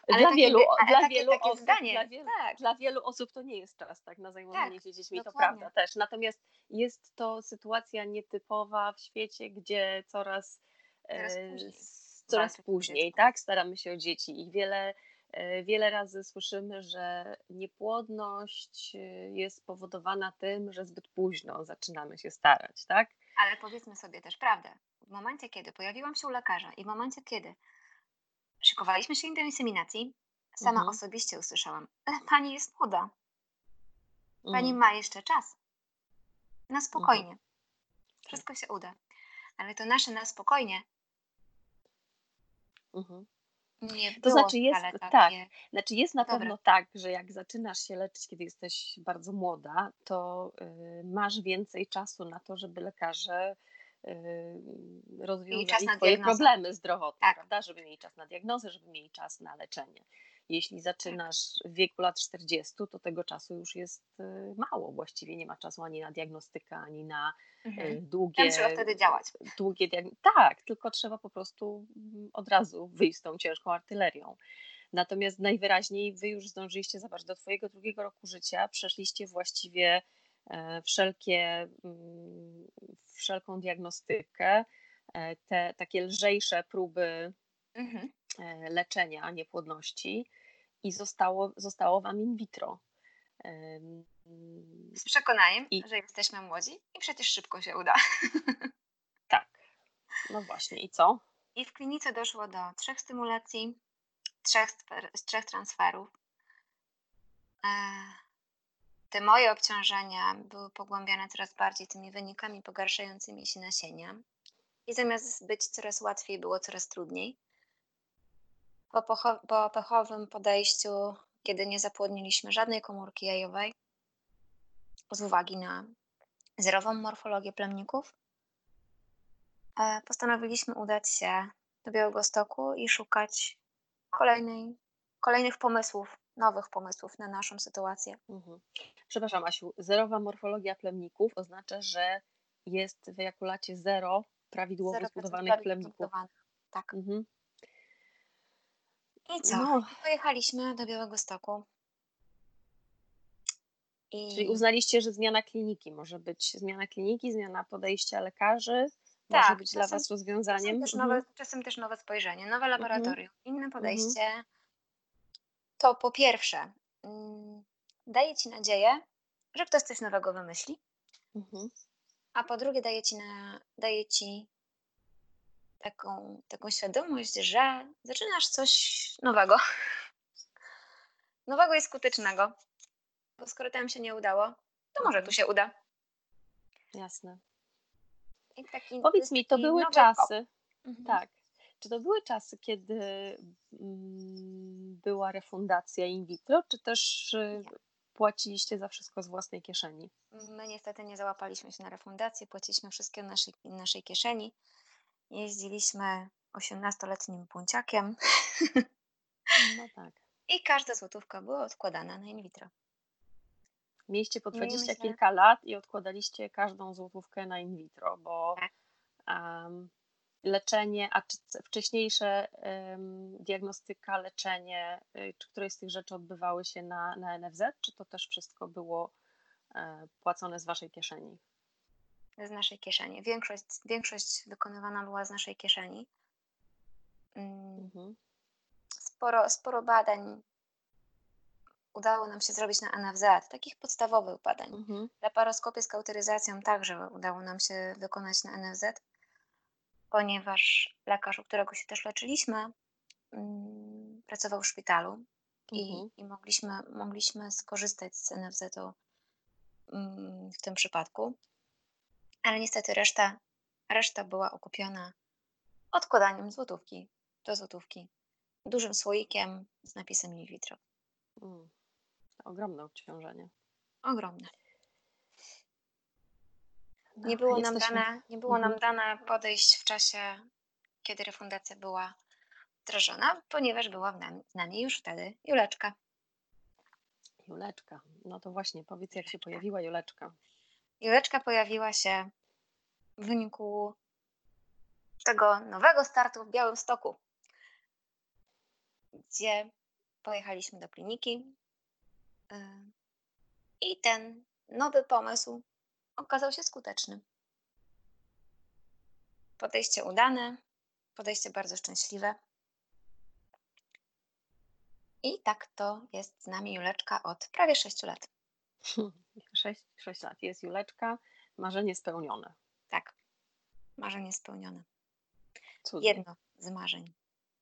Dla takie wielu, dla takie- wielu takie osób, zdanie, Dla, wielu, tak. dla wielu osób to nie jest czas tak na zajmowanie Tak, się dziećmi, to dokładnie. prawda też. Natomiast jest to sytuacja nietypowa w świecie, gdzie coraz, Coraz e, później coraz walczyć o później, tak, staramy się o dzieci i wiele, e, wiele razy słyszymy, że niepłodność e, jest spowodowana tym, że zbyt późno zaczynamy się starać, tak? Ale powiedzmy sobie też prawdę. W momencie, kiedy pojawiłam się u lekarza i w momencie, kiedy szykowaliśmy się do inseminacji, sama Mhm. osobiście usłyszałam, ale pani jest młoda, pani Mhm. ma jeszcze czas. Na spokojnie. Wszystko się uda. Ale to nasze na spokojnie Mhm. Nie To znaczy jest- tak. Znaczy jest na Dobre. pewno tak, że jak zaczynasz się leczyć, kiedy jesteś bardzo młoda, to y, masz więcej czasu na to, żeby lekarze y, rozwiązali diagnozę. problemy zdrowotne, Tak. prawda? Żeby mieli czas na diagnozę, żeby mieli czas na leczenie. Jeśli zaczynasz w wieku lat 40, to tego czasu już jest y, mało. Właściwie nie ma czasu ani na diagnostykę, ani na y, Mhm. długie, Tam trzeba wtedy działać. długie. Tak, tylko trzeba po prostu mm, od razu wyjść z tą ciężką artylerią. Natomiast najwyraźniej wy już zdążyliście zabrać do twojego drugiego roku życia, przeszliście właściwie e, wszelkie, mm, wszelką diagnostykę, e, te takie lżejsze próby Mhm. e, leczenia niepłodności i zostało, zostało wam in vitro. Z przekonaniem, I- że jesteśmy młodzi i przecież szybko się uda. Tak. No właśnie, i co? I w klinice doszło do trzech stymulacji, trzech, trzech transferów. E, Te moje obciążenia były pogłębiane coraz bardziej tymi wynikami pogarszającymi się nasienia. I zamiast być coraz łatwiej, było coraz trudniej. Po, pechowym podejściu, kiedy nie zapłodniliśmy żadnej komórki jajowej, z uwagi na zerową morfologię plemników, e, postanowiliśmy udać się do Białegostoku i szukać kolejnej, kolejnych pomysłów, nowych pomysłów na naszą sytuację. Mhm. Przepraszam, Asiu, zerowa morfologia plemników oznacza, że jest w ejakulacie zero prawidłowo 0% zbudowanych plemników. zbudowanych. Tak. Mhm. I co? No. Pojechaliśmy do Białegostoku. I Czyli uznaliście, że zmiana kliniki może być zmiana kliniki, zmiana podejścia lekarzy, może Tak, być dla czasem- Was rozwiązaniem. czasem też, Mhm. nowe, czasem też nowe spojrzenie, nowe laboratorium, inne Mhm. podejście. To po pierwsze mm, daje Ci nadzieję, że ktoś coś nowego wymyśli, Mhm. a po drugie daje Ci, na, daje ci taką, taką świadomość, że zaczynasz coś nowego. Nowego i skutecznego. Bo skoro tam się nie udało, to może tu się uda. Jasne. Taki, Powiedz mi, to były czasy, Mhm. tak. Czy to były czasy, kiedy mm, była refundacja in vitro, czy też y, płaciliście za wszystko z własnej kieszeni? My niestety nie załapaliśmy się na refundację, płaciliśmy wszystkie naszej, naszej kieszeni. Jeździliśmy 18-letnim punciakiem No tak. i każda złotówka była odkładana na in vitro. Mieliście po Nie, dwadzieścia myślę- kilka lat i odkładaliście każdą złotówkę na in vitro, bo em, leczenie, a czy wcześniejsze em, diagnostyka, leczenie, y, czy któreś z tych rzeczy odbywały się na, na NFZ, czy to też wszystko było e, płacone z waszej kieszeni? Z naszej kieszeni. Większość, większość wykonywana była z naszej kieszeni. Mm, Mhm. Sporo, sporo badań udało nam się zrobić na NFZ, takich podstawowych badań. Mhm. Laparoskopię z kauteryzacją także udało nam się wykonać na NFZ, ponieważ lekarz, u którego się też leczyliśmy, mm, pracował w szpitalu i, Mhm. i mogliśmy, mogliśmy skorzystać z NFZ-u mm, w tym przypadku. Ale niestety reszta, reszta była okupiona odkładaniem złotówki do złotówki, dużym słoikiem z napisem in vitro. Mm. To ogromne obciążenie. Ogromne. No, Nie było, nam dane, nie było nam Mhm. dane podejść w czasie, kiedy refundacja była wdrożona, ponieważ była w nam, z nami już wtedy Juleczka. Juleczka. No to właśnie, powiedz jak się pojawiła Juleczka. Juleczka pojawiła się w wyniku tego nowego startu w Białymstoku, gdzie pojechaliśmy do kliniki y, i ten nowy pomysł okazał się skuteczny. Podejście udane, podejście bardzo szczęśliwe. I tak to jest z nami Juleczka od prawie 6 lat. 6, 6 lat. Jest Juleczka, marzenie spełnione. Tak, marzenie spełnione. Cudnie. Jedno z marzeń,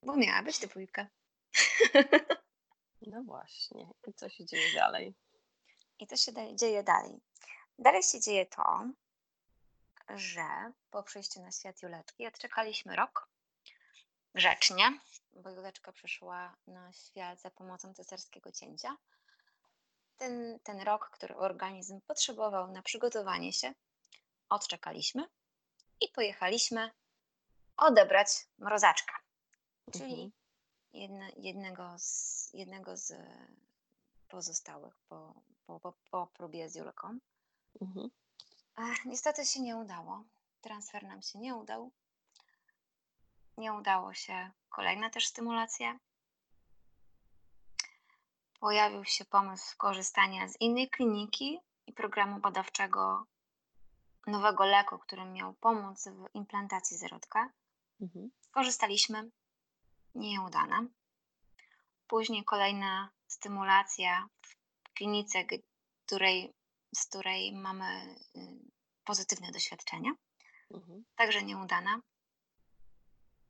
bo miała być dwójka. No właśnie. I co się dzieje dalej? I to się da- dzieje dalej. Dalej się dzieje to, że po przyjściu na świat Juleczki odczekaliśmy rok grzecznie, bo Juleczka przyszła na świat za pomocą cesarskiego cięcia. Ten, ten rok, który organizm potrzebował na przygotowanie się, odczekaliśmy i pojechaliśmy odebrać mrozaczka, czyli Mhm. jedne, jednego, z, jednego z pozostałych po, po, po, po próbie z Julką. Mhm. Niestety się nie udało. Transfer nam się nie udał. Nie udało się kolejna też stymulacja. Pojawił się pomysł korzystania z innej kliniki i programu badawczego nowego leku, który miał pomóc w implantacji zarodka. Mhm. Skorzystaliśmy. Nieudana. Później kolejna stymulacja w klinice, której, z której mamy y, pozytywne doświadczenia, Mhm. także nieudana.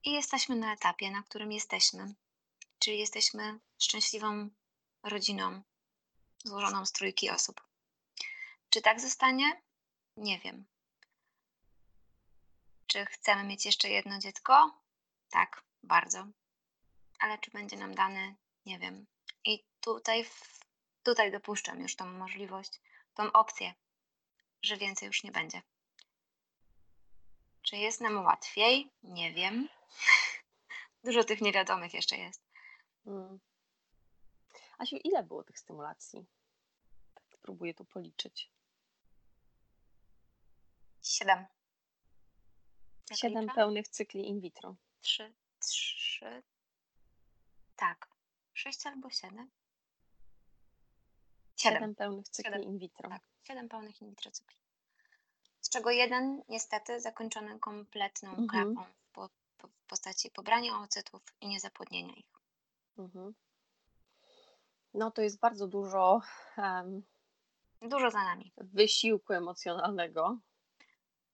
I jesteśmy na etapie, na którym jesteśmy, czyli jesteśmy szczęśliwą rodziną złożoną z trójki osób. Czy tak zostanie? Nie wiem. Czy chcemy mieć jeszcze jedno dziecko? Tak, bardzo. Ale czy będzie nam dane? Nie wiem. I tutaj, tutaj dopuszczam już tą możliwość, tą opcję że więcej już nie będzie. Czy jest nam łatwiej? Nie wiem. Dużo tych niewiadomych jeszcze jest. Mm. Asiu, ile było tych stymulacji? Tak próbuję tu policzyć. Siedem. Jak Siedem liczę? pełnych cykli in vitro. Trzy, trzy. Tak. Sześć albo siedem? Siedem. Siedem pełnych cykli Siedem. in vitro. Tak, siedem pełnych in vitro cykli. Z czego jeden niestety zakończony kompletną Mhm. klapą w, po, po, w postaci pobrania oocytów i niezapłodnienia ich. Mhm. No to jest bardzo dużo em, Dużo za nami. wysiłku emocjonalnego.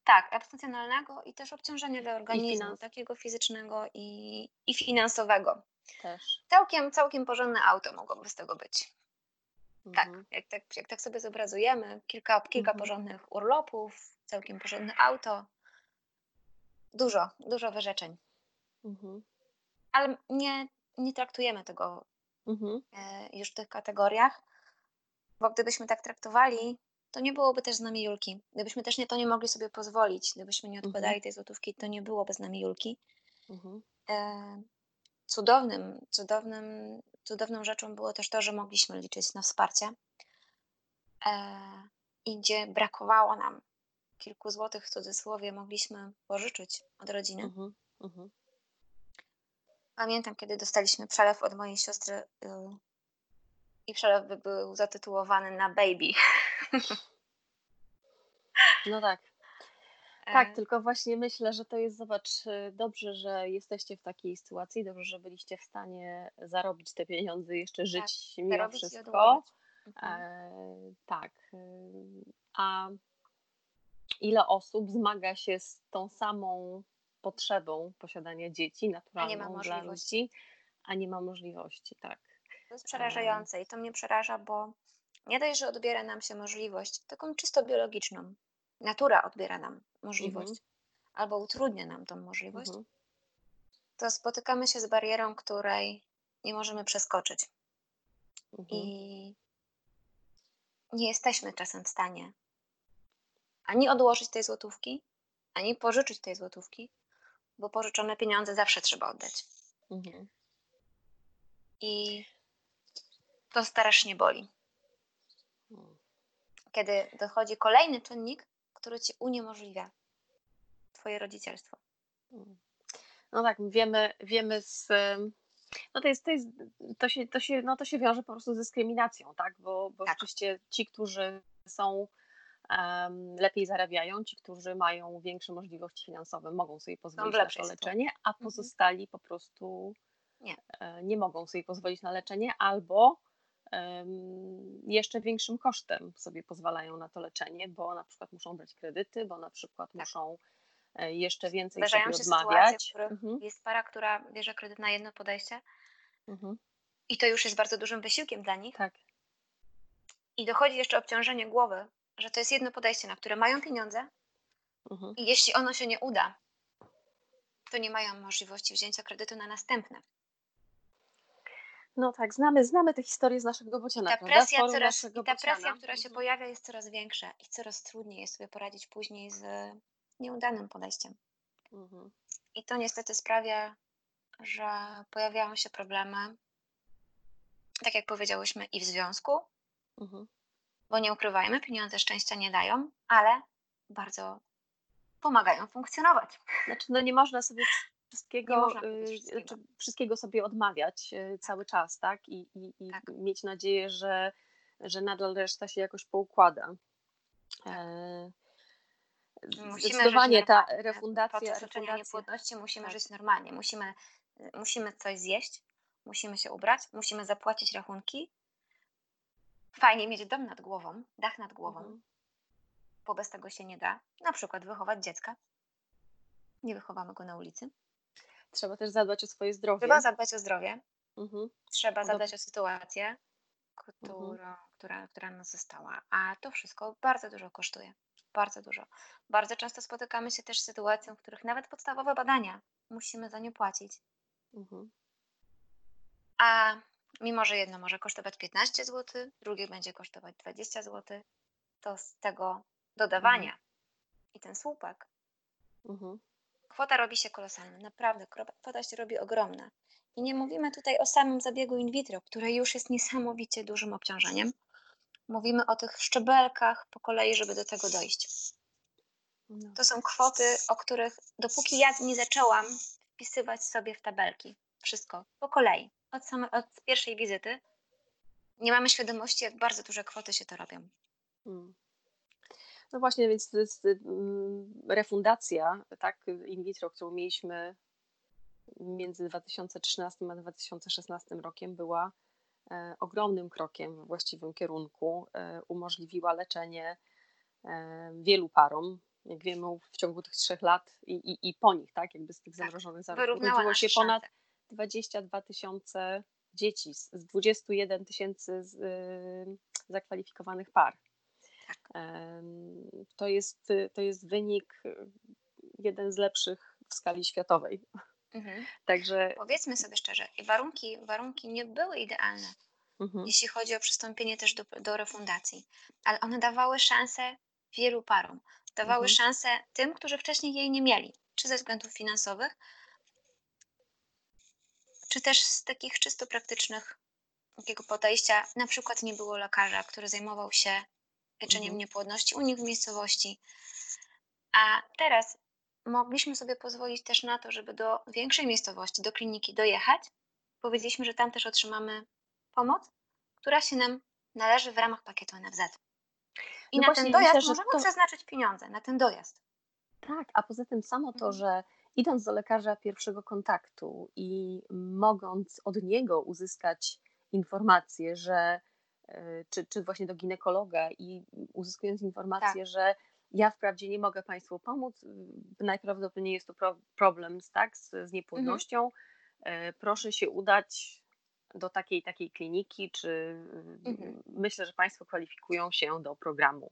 Tak, emocjonalnego i też obciążenia dla organizmu, takiego fizycznego i, i finansowego. Też. Całkiem, całkiem porządne auto mogłoby z tego być. Tak, Mhm. jak tak, jak tak sobie zobrazujemy, kilka, kilka Mhm. porządnych urlopów, całkiem porządne auto. Dużo, dużo wyrzeczeń. Mhm. Ale nie, nie traktujemy tego Mhm. e, już w tych kategoriach, bo gdybyśmy tak traktowali, to nie byłoby też z nami Julki. Gdybyśmy też nie, to nie mogli sobie pozwolić, gdybyśmy nie odkładali Mhm. tej złotówki, to nie byłoby z nami Julki. Mhm. E, cudownym, cudownym, cudowną rzeczą było też to, że mogliśmy liczyć na wsparcie e, i gdzie brakowało nam kilku złotych w cudzysłowie, mogliśmy pożyczyć od rodziny. Mhm. Pamiętam, kiedy dostaliśmy przelew od mojej siostry y, i przelew by był zatytułowany na baby. No tak. Tak, E, tylko właśnie myślę, że to jest, zobacz, y, dobrze, że jesteście w takiej sytuacji, dobrze, że byliście w stanie zarobić te pieniądze, jeszcze żyć mimo Tak, zarobić i wszystko. odłożyć. Mhm. E, tak. y, A ile osób zmaga się z tą samą potrzebą posiadania dzieci naturalną dla możliwości. ludzi, a nie ma możliwości, tak. To jest przerażające i to mnie przeraża, bo nie dość, że odbiera nam się możliwość, taką czysto biologiczną. Natura odbiera nam możliwość Mhm. albo utrudnia nam tą możliwość, Mhm. to spotykamy się z barierą, której nie możemy przeskoczyć. Mhm. I nie jesteśmy czasem w stanie ani odłożyć tej złotówki, ani pożyczyć tej złotówki, bo pożyczone pieniądze zawsze trzeba oddać. Mhm. I to strasznie boli, Mhm. kiedy dochodzi kolejny czynnik, który ci uniemożliwia twoje rodzicielstwo. No tak, wiemy, wiemy z. No to jest, to jest, to się, to się, no to się wiąże po prostu z dyskryminacją, tak? Bo, bo Tak. rzeczywiście ci, którzy są lepiej zarabiają, ci, którzy mają większe możliwości finansowe, mogą sobie pozwolić na to leczenie, a Mhm. pozostali po prostu Nie. e, nie mogą sobie pozwolić na leczenie, albo em, jeszcze większym kosztem sobie pozwalają na to leczenie, bo na przykład muszą brać kredyty, bo na przykład muszą e, jeszcze więcej Tak. Zdarzają się sytuacje, odmawiać. w których Mhm, jest para, która bierze kredyt na jedno podejście mhm, i to już jest bardzo dużym wysiłkiem dla nich. tak. I dochodzi jeszcze obciążenie głowy, że to jest jedno podejście, na które mają pieniądze Mhm. i jeśli ono się nie uda, to nie mają możliwości wzięcia kredytu na następne. No tak, znamy, znamy te historie z naszego bociana, Ta presja, coraz, naszego I ta presja, która się Mhm. pojawia, jest coraz większa i coraz trudniej jest sobie poradzić później z nieudanym podejściem. Mhm. I to niestety sprawia, że pojawiają się problemy, tak jak powiedziałyśmy, i w związku, Mhm. Bo nie ukrywajmy, pieniądze szczęścia nie dają, ale bardzo pomagają funkcjonować. Znaczy, no nie można sobie wszystkiego, y, wszystkiego. znaczy wszystkiego sobie odmawiać y, cały czas, tak? I, i, i Tak. mieć nadzieję, że, że nadal reszta się jakoś poukłada. E, Musimy Zdecydowanie ta refundacja, refundacja niepłodności musimy tak. żyć normalnie. Musimy, musimy coś zjeść, musimy się ubrać, musimy zapłacić rachunki. Fajnie mieć dom nad głową, dach nad głową, Mhm. bo bez tego się nie da. Na przykład wychować dziecka. Nie wychowamy go na ulicy. Trzeba też zadbać o swoje zdrowie. Trzeba zadbać o zdrowie, Mhm. trzeba zadbać o sytuację, którą, która, która nas została. A to wszystko bardzo dużo kosztuje. Bardzo dużo. Bardzo często spotykamy się też z sytuacją, w których nawet podstawowe badania musimy za nie płacić. Mhm. A mimo, że jedno może kosztować 15 zł, drugie będzie kosztować 20 zł, to z tego dodawania Mhm. i ten słupek, Mhm. kwota robi się kolosalna. Naprawdę, kwota się robi ogromna. I nie mówimy tutaj o samym zabiegu in vitro, który już jest niesamowicie dużym obciążeniem. Mówimy o tych szczebelkach po kolei, żeby do tego dojść. No. To są kwoty, o których dopóki ja nie zaczęłam wpisywać sobie w tabelki wszystko po kolei, od, same, od pierwszej wizyty, nie mamy świadomości, jak bardzo duże kwoty się to robią. Mm. No właśnie, więc to jest mm, refundacja, tak, in vitro, którą mieliśmy między 2013 a 2016 rokiem, była e, ogromnym krokiem w właściwym kierunku. E, umożliwiła leczenie e, wielu parom. Jak wiemy, w ciągu tych trzech lat i, i, i po nich, tak, jakby z tych Tak, zamrożonych Wyrównała urodziło się ponad. 22 tysiące dzieci z z 21 tysięcy y, zakwalifikowanych par. Tak. To jest, to jest wynik y, jeden z lepszych w skali światowej. Mhm. Także Powiedzmy sobie szczerze, warunki, warunki nie były idealne, mhm, jeśli chodzi o przystąpienie też do, do refundacji, ale one dawały szansę wielu parom. Dawały Mhm. szansę tym, którzy wcześniej jej nie mieli, czy ze względów finansowych, czy też z takich czysto praktycznych takiego podejścia. Na przykład nie było lekarza, który zajmował się leczeniem Mhm. niepłodności u nich w miejscowości. A teraz mogliśmy sobie pozwolić też na to, żeby do większej miejscowości, do kliniki dojechać. Powiedzieliśmy, że tam też otrzymamy pomoc, która się nam należy w ramach pakietu NFZ. I No na ten myślę, dojazd że możemy to- przeznaczyć pieniądze, na ten dojazd. tak, a poza tym samo to, Mhm. że idąc do lekarza pierwszego kontaktu i mogąc od niego uzyskać informację, że y, czy, czy właśnie do ginekologa i uzyskując informację, że ja wprawdzie nie mogę Państwu pomóc, najprawdopodobniej jest to pro, problem z, tak, z, z niepłodnością, y, proszę się udać do takiej takiej kliniki, czy y, Mhm. myślę, że Państwo kwalifikują się do programu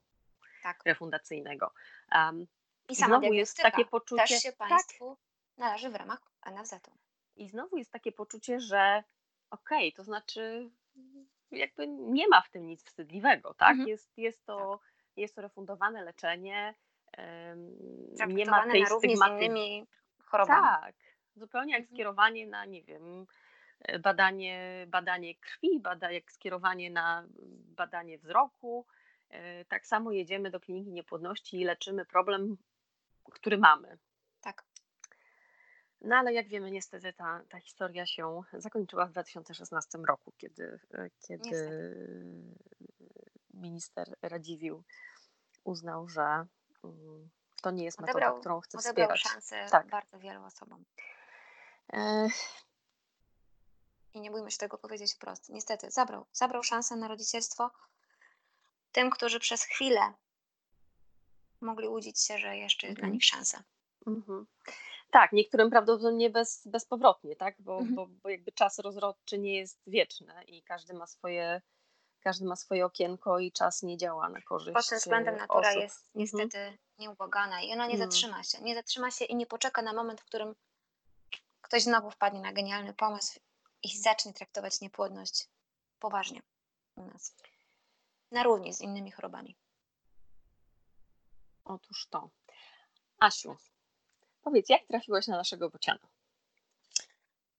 Tak. refundacyjnego. Um, I sama znowu jest takie poczucie, też się tak, Państwu należy w ramach NFZ-u. i znowu jest takie poczucie, że okej, to znaczy jakby nie ma w tym nic wstydliwego, tak? Mhm. Jest, jest, to, jest to refundowane leczenie, em, nie ma tej równi z stygmaty. innymi chorobami. Tak, zupełnie jak Mhm. skierowanie na, nie wiem, e, badanie, badanie krwi, bada, jak skierowanie na badanie wzroku. E, Tak samo jedziemy do kliniki niepłodności i leczymy problem, który mamy. Tak. No ale jak wiemy, niestety ta, ta historia się zakończyła w 2016 roku, kiedy, e, kiedy minister Radziwiłł uznał, że mm, to nie jest metoda, Odebrał, którą chce odebrał wspierać. szansę Tak. bardzo wielu osobom. E, I nie bójmy się tego powiedzieć wprost. Niestety, zabrał, zabrał szansę na rodzicielstwo tym, którzy przez chwilę mogli łudzić się, że jeszcze jest dla Mhm. nich szansa. Mhm. Tak, niektórym prawdopodobnie bez, bezpowrotnie, tak? Bo, Mhm. bo, bo jakby czas rozrodczy nie jest wieczny i każdy ma swoje, każdy ma swoje okienko i czas nie działa na korzyść Pod tym względem e, natura osób. jest Mhm. niestety nieubłagana i ona nie Mm. zatrzyma się. Nie zatrzyma się i nie poczeka na moment, w którym ktoś znowu wpadnie na genialny pomysł i zacznie traktować niepłodność poważnie u nas. Na równi z innymi chorobami. Otóż to. Asiu, powiedz, jak trafiłaś na naszego bociana?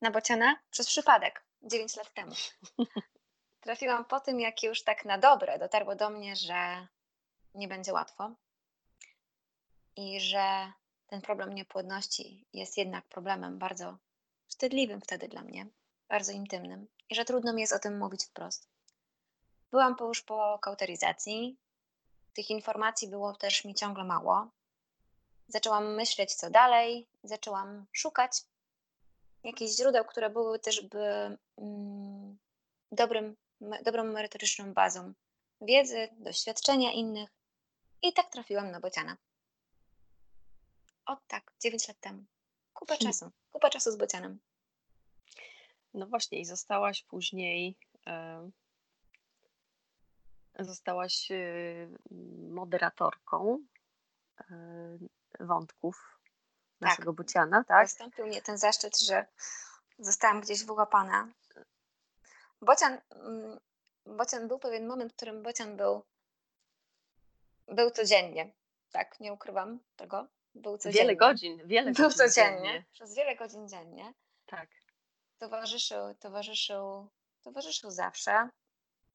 Na bociana przez przypadek 9 lat temu. Trafiłam po tym, jak już tak na dobre dotarło do mnie, że nie będzie łatwo i że ten problem niepłodności jest jednak problemem bardzo wstydliwym wtedy dla mnie, bardzo intymnym i że trudno mi jest o tym mówić wprost. Byłam po już po kauteryzacji. Tych informacji było też mi ciągle mało. Zaczęłam myśleć, co dalej, zaczęłam szukać jakichś źródeł, które były też by, mm, dobrym, dobrą merytoryczną bazą wiedzy, doświadczenia innych. I tak trafiłam na bociana. O tak, 9 lat temu. Kupę Hmm. czasu. Kupę czasu z bocianem. No właśnie, i zostałaś później, e, zostałaś e, moderatorką e, wątków Tak. naszego bociana, tak? Zastąpił mnie ten zaszczyt, że zostałam gdzieś wyłapana. Bocian, mm, bocian był pewien moment, w którym bocian był Był codziennie. Tak, nie ukrywam tego. Był codziennie. Wiele godzin, wiele Był godzin codziennie. dziennie. Przez wiele godzin dziennie. Tak. Towarzyszył, towarzyszył, towarzyszył zawsze.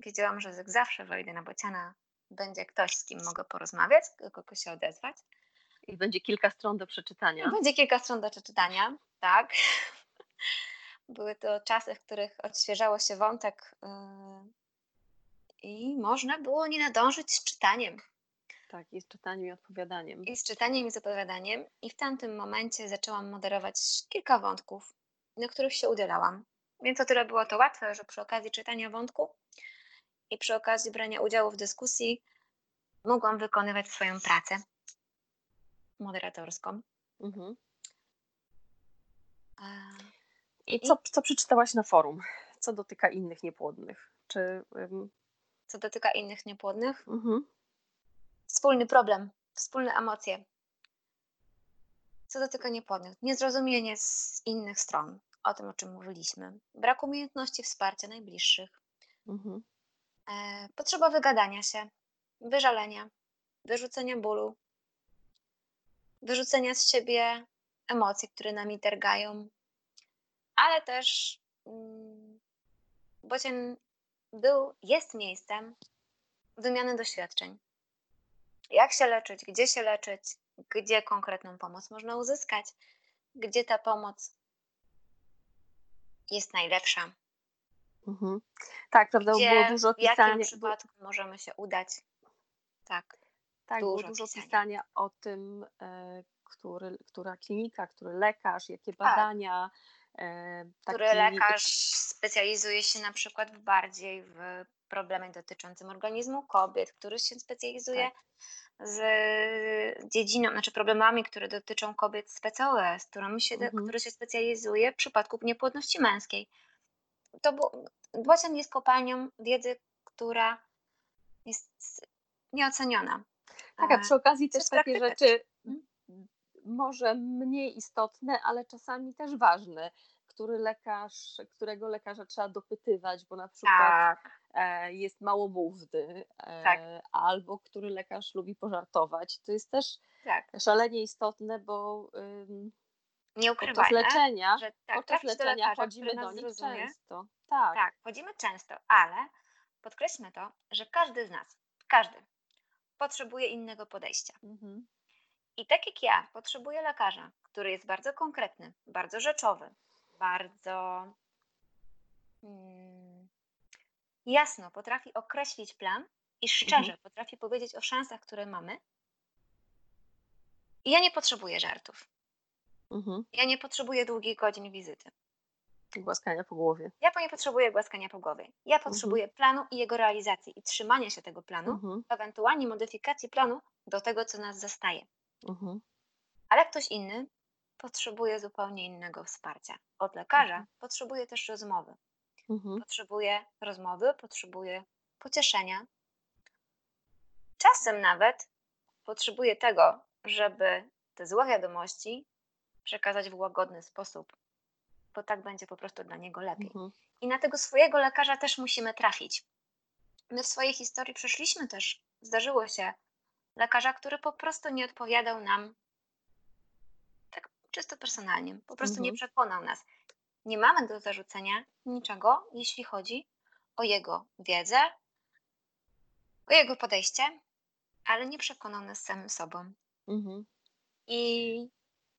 Wiedziałam, że jak zawsze wejdę na bociana, będzie ktoś, z kim mogę porozmawiać, do kogo się odezwać. I będzie kilka stron do przeczytania. Będzie kilka stron do przeczytania, tak. Były to czasy, w których odświeżało się wątek yy, i można było nie nadążyć z czytaniem. Tak, i z czytaniem i odpowiadaniem. I z czytaniem i z opowiadaniem. I w tamtym momencie zaczęłam moderować kilka wątków, na których się udzielałam. Więc o tyle było to łatwe, że przy okazji czytania wątku i przy okazji brania udziału w dyskusji mogłam wykonywać swoją pracę moderatorską. Mhm. I co, co przeczytałaś na forum? Co dotyka innych niepłodnych? Czy. ym, Co dotyka innych niepłodnych, mhm. wspólny problem, wspólne emocje. Co dotyka niepłodnych, niezrozumienie z innych stron, o tym, o czym mówiliśmy, brak umiejętności wsparcia najbliższych, Mhm. E, potrzeba wygadania się, wyżalenia, wyrzucenia bólu, wyrzucenia z siebie emocji, które nami targają, ale też mm, bocian był, jest miejscem wymiany doświadczeń. Jak się leczyć, gdzie się leczyć, gdzie konkretną pomoc można uzyskać, gdzie ta pomoc jest najlepsza, Mhm. Tak, prawda, gdzie, było dużo w jakim pisania. przypadku możemy się udać. Tak, Tak, było dużo dużo pisania. pisania o tym, e, który, która klinika, który lekarz, jakie badania. e, który taki- lekarz specjalizuje się na przykład bardziej w problemach dotyczącym organizmu kobiet, który się specjalizuje Tak. z dziedziną, znaczy problemami, które dotyczą kobiet z PCOS, którymi się, Mhm. który się specjalizuje w przypadku niepłodności męskiej. To bu- Bocian jest kopalnią wiedzy, która jest nieoceniona. Tak, a E, przy okazji też takie rzeczy Mhm. może mniej istotne, ale czasami też ważne, który lekarz, którego lekarza trzeba dopytywać, bo na przykład Tak, e, jest małomówny, e, Tak. albo który lekarz lubi pożartować. To jest też tak. szalenie istotne, bo Nie podczas ukrywajmy, leczenia, że tak, podczas do leczenia lekarza, chodzimy do nich zrozumie, często. Tak. Tak, chodzimy często, ale podkreślmy to, że każdy z nas, każdy, potrzebuje innego podejścia. Mhm. I tak jak ja potrzebuję lekarza, który jest bardzo konkretny, bardzo rzeczowy, bardzo mm, jasno potrafi określić plan i szczerze potrafi powiedzieć o szansach, które mamy. I ja nie potrzebuję żartów. Mhm. Ja nie potrzebuję długich godzin wizyty. Głaskania po głowie. Ja nie potrzebuję głaskania po głowie. Ja potrzebuję planu i jego realizacji i trzymania się tego planu, Mhm. ewentualnie modyfikacji planu do tego, co nas zastaje. Mhm. Ale ktoś inny potrzebuje zupełnie innego wsparcia. Od lekarza Mhm. potrzebuje też rozmowy. Mhm. Potrzebuje rozmowy, potrzebuje pocieszenia. Czasem nawet potrzebuje tego, żeby te złe wiadomości przekazać w łagodny sposób, bo tak będzie po prostu dla niego lepiej. Mhm. I na tego swojego lekarza też musimy trafić. My w swojej historii przeszliśmy też, zdarzyło się, lekarza, który po prostu nie odpowiadał nam tak czysto personalnie, po prostu nie Mhm. przekonał nas. Nie mamy do zarzucenia niczego, jeśli chodzi o jego wiedzę, o jego podejście, ale nie przekonał nas samym sobą. Mhm. I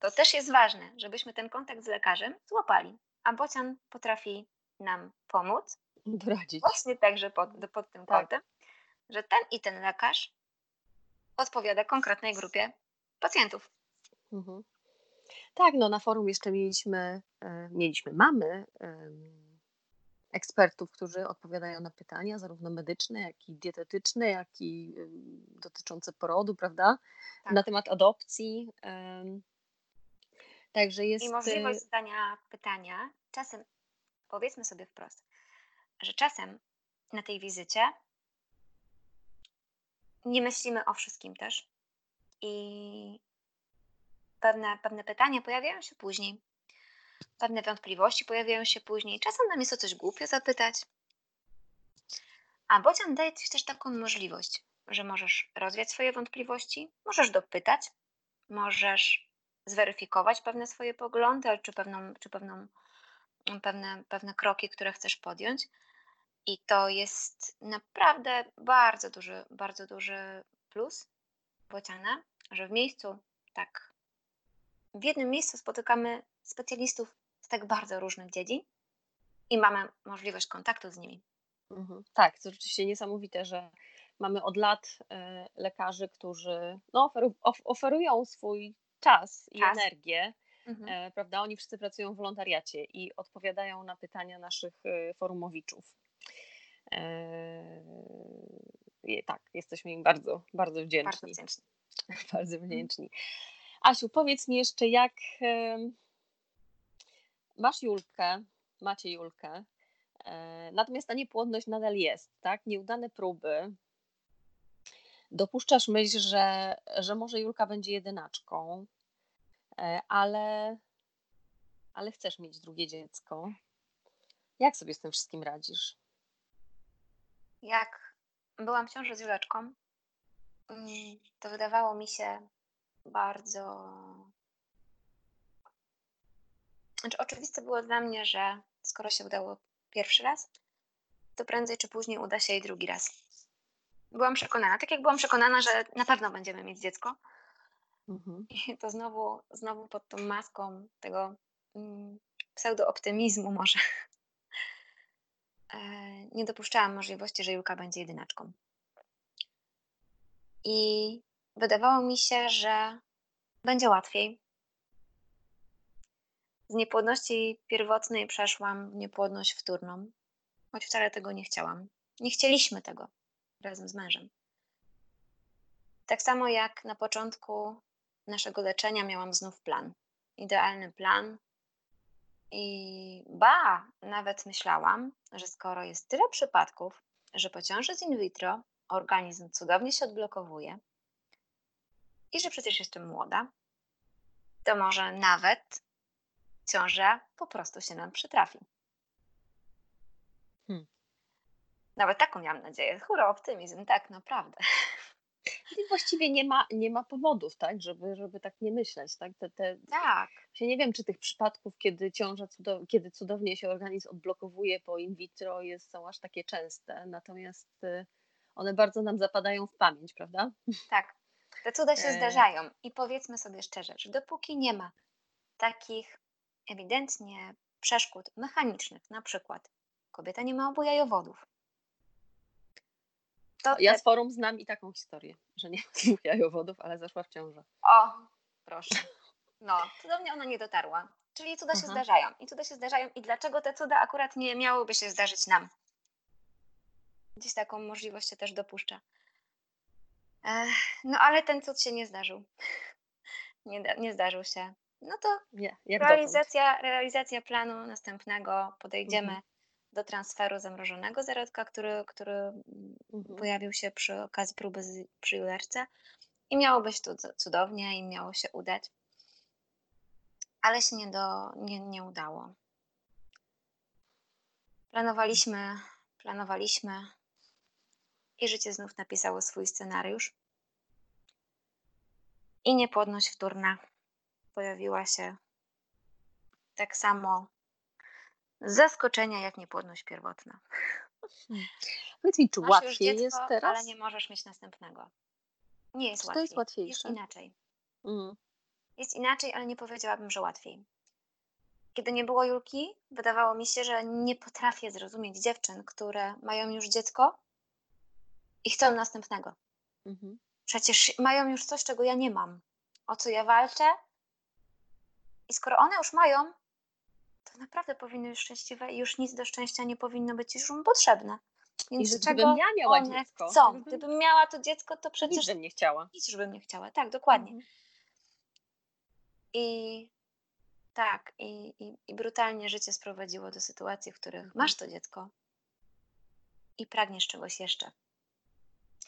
to też jest ważne, żebyśmy ten kontakt z lekarzem złapali, a bocian potrafi nam pomóc, Doradzić. właśnie także pod, pod tym Tak. kątem, że ten i ten lekarz odpowiada konkretnej grupie pacjentów. Mhm. Tak, no na forum jeszcze mieliśmy, e, mieliśmy, mamy ekspertów, którzy odpowiadają na pytania, zarówno medyczne, jak i dietetyczne, jak i dotyczące porodu, prawda? Tak. Na temat adopcji. Także jest. I możliwość zadania pytania, czasem, powiedzmy sobie wprost, że czasem na tej wizycie nie myślimy o wszystkim też i pewne, pewne pytania pojawiają się później, pewne wątpliwości pojawiają się później. Czasem nam jest o coś głupio zapytać, a bocian daje ci też taką możliwość. że możesz rozwiać swoje wątpliwości, możesz dopytać, możesz zweryfikować pewne swoje poglądy, czy, pewną, czy pewną, pewne, pewne kroki, które chcesz podjąć. I to jest naprawdę bardzo duży, bardzo duży plus bociana, że w miejscu tak, w jednym miejscu spotykamy specjalistów z tak bardzo różnych dziedzin i mamy możliwość kontaktu z nimi. Mhm. Tak, to rzeczywiście niesamowite, że mamy od lat e, lekarzy, którzy no, oferują swój czas i czas. energię. Mhm. E, prawda? Oni wszyscy pracują w wolontariacie i odpowiadają na pytania naszych e, forumowiczów. tak, jesteśmy im bardzo, bardzo wdzięczni. Bardzo wdzięczni. bardzo wdzięczni. Asiu, powiedz mi jeszcze, jak masz Julkę, macie Julkę, natomiast ta niepłodność nadal jest, tak? Nieudane próby, dopuszczasz myśl, że, że może Julka będzie jedynaczką, e, ale, ale chcesz mieć drugie dziecko. Jak sobie z tym wszystkim radzisz? Jak byłam w ciąży z Juleczką, mm, to wydawało mi się bardzo. Znaczy, oczywiste było dla mnie, że skoro się udało pierwszy raz, to prędzej czy później uda się jej drugi raz byłam przekonana, tak jak byłam przekonana, że na pewno będziemy mieć dziecko. Mhm. I to znowu, znowu pod tą maską tego mm, pseudo-optymizmu może e, nie dopuszczałam możliwości, że Julka będzie jedynaczką. I wydawało mi się, że będzie łatwiej. Z niepłodności pierwotnej przeszłam w niepłodność wtórną, choć wcale tego nie chciałam. Nie chcieliśmy tego razem z mężem. Tak samo jak na początku naszego leczenia miałam znów plan. Idealny plan. I ba, nawet myślałam, że skoro jest tyle przypadków, że po ciąży z in vitro organizm cudownie się odblokowuje i że przecież jestem młoda, to może nawet ciąża po prostu się nam przytrafi. Hmm. Nawet taką miałam nadzieję. Hura, optymizm, tak, naprawdę. I właściwie nie ma, nie ma powodów, tak, żeby, żeby tak nie myśleć. Tak? Te, te, tak. Się nie wiem, czy tych przypadków, kiedy ciąża, cudow, kiedy cudownie się organizm odblokowuje po in vitro, jest, są aż takie częste. Natomiast y, one bardzo nam zapadają w pamięć, prawda? Tak. Te cuda się e... zdarzają. I powiedzmy sobie szczerze, że dopóki nie ma takich ewidentnie przeszkód mechanicznych, na przykład kobieta nie ma obu jajowodów, to ja z forum znam i taką historię, że nie dwóch jajowodów, ale zaszła w ciążę. O, proszę. No, cudownie ona nie dotarła. Czyli cuda się zdarzają. I cuda się zdarzają. I dlaczego te cuda akurat nie miałyby się zdarzyć nam? Gdzieś taką możliwość się też dopuszcza. Ech, no ale ten cud się nie zdarzył. Nie, nie zdarzył się. No to realizacja, realizacja planu następnego. Podejdziemy mhm do transferu zamrożonego zarodka, który, który mhm. pojawił się przy okazji próby z, przy julerce i miało być tu cudownie i miało się udać. Ale się nie, do, nie, nie udało. Planowaliśmy, planowaliśmy i życie znów napisało swój scenariusz. I niepłodność wtórna pojawiła się tak samo zaskoczenia jak niepłodność pierwotna. Hmm. Powiedz mi, czy Masz łatwiej dziecko, jest teraz? Ale nie możesz mieć następnego. Nie jest czy łatwiej. To jest łatwiejsze. Jest inaczej. Mm. Jest inaczej, ale nie powiedziałabym, że łatwiej. Kiedy nie było Julki, wydawało mi się, że nie potrafię zrozumieć dziewczyn, które mają już dziecko i chcą następnego. Mhm. Przecież mają już coś, czego ja nie mam. O co ja walczę? I skoro one już mają, to naprawdę powinny być szczęśliwe i już nic do szczęścia nie powinno być już mu potrzebne. Więc I czego ja miała one dziecko. chcą? Gdybym miała to dziecko, to przecież... Nic bym nie chciała. Nic już bym nie chciała, tak, dokładnie. Mhm. I tak, i, i, i, brutalnie życie sprowadziło do sytuacji, w których mhm. masz to dziecko i pragniesz czegoś jeszcze.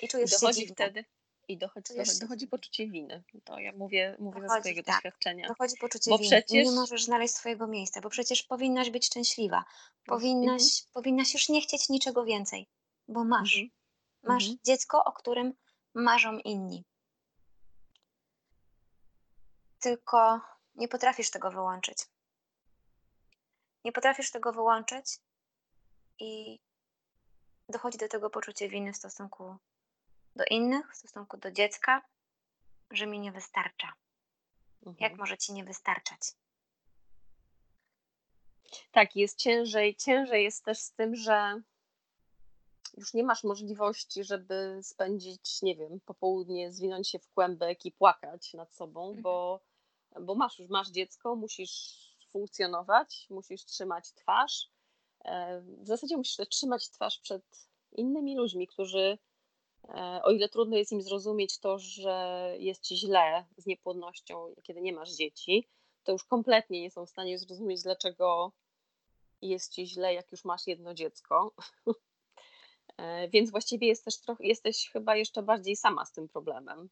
I czujesz I dochodzi się wtedy, i dochodzi, dochodzi, dochodzi poczucie winy. To ja mówię, mówię dochodzi, ze swojego tak. doświadczenia. Dochodzi poczucie bo winy. Przecież... Nie możesz znaleźć swojego miejsca, bo przecież powinnaś być szczęśliwa. Powinnaś, mhm. powinnaś już nie chcieć niczego więcej, bo masz. Mhm. Masz mhm. dziecko, o którym marzą inni. Tylko nie potrafisz tego wyłączyć. Nie potrafisz tego wyłączyć i dochodzi do tego poczucie winy w stosunku do innych, w stosunku do dziecka, że mi nie wystarcza. Mhm. Jak może ci nie wystarczać? Tak, jest ciężej. Ciężej jest też z tym, że już nie masz możliwości, żeby spędzić, nie wiem, popołudnie, zwinąć się w kłębek i płakać nad sobą, mhm. bo, bo masz już masz dziecko, musisz funkcjonować, musisz trzymać twarz. E, w zasadzie musisz trzymać twarz przed innymi ludźmi, którzy, o ile trudno jest im zrozumieć to, że jest źle z niepłodnością, kiedy nie masz dzieci, to już kompletnie nie są w stanie zrozumieć, dlaczego jest ci źle, jak już masz jedno dziecko. E, więc właściwie jest też trochę, jesteś chyba jeszcze bardziej sama z tym problemem.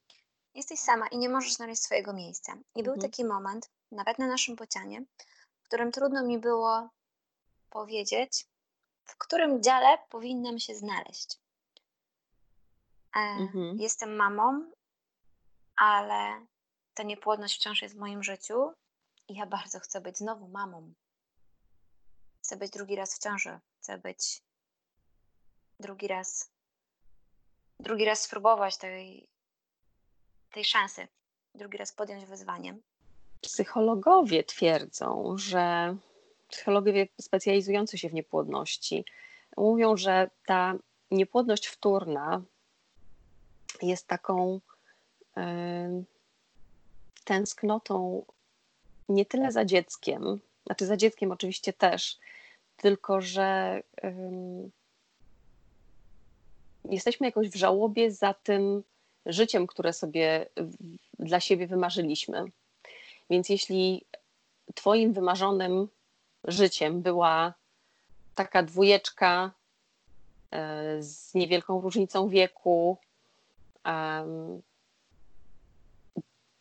Jesteś sama i nie możesz znaleźć swojego miejsca. I mhm. był taki moment, nawet na naszym pocianie, w którym trudno mi było powiedzieć, w którym dziale powinnam się znaleźć. E, mhm. Jestem mamą, ale ta niepłodność wciąż jest w moim życiu i ja bardzo chcę być znowu mamą. Chcę być drugi raz w ciąży. Chcę być drugi raz, drugi raz spróbować tej, tej szansy, drugi raz podjąć wyzwanie. Psychologowie twierdzą, że psychologowie specjalizujący się w niepłodności mówią, że ta niepłodność wtórna jest taką y, tęsknotą nie tyle za dzieckiem, znaczy za dzieckiem oczywiście też, tylko że jesteśmy jakoś w żałobie za tym życiem, które sobie dla siebie wymarzyliśmy. Więc jeśli Twoim wymarzonym życiem była taka dwójeczka e, z niewielką różnicą wieku,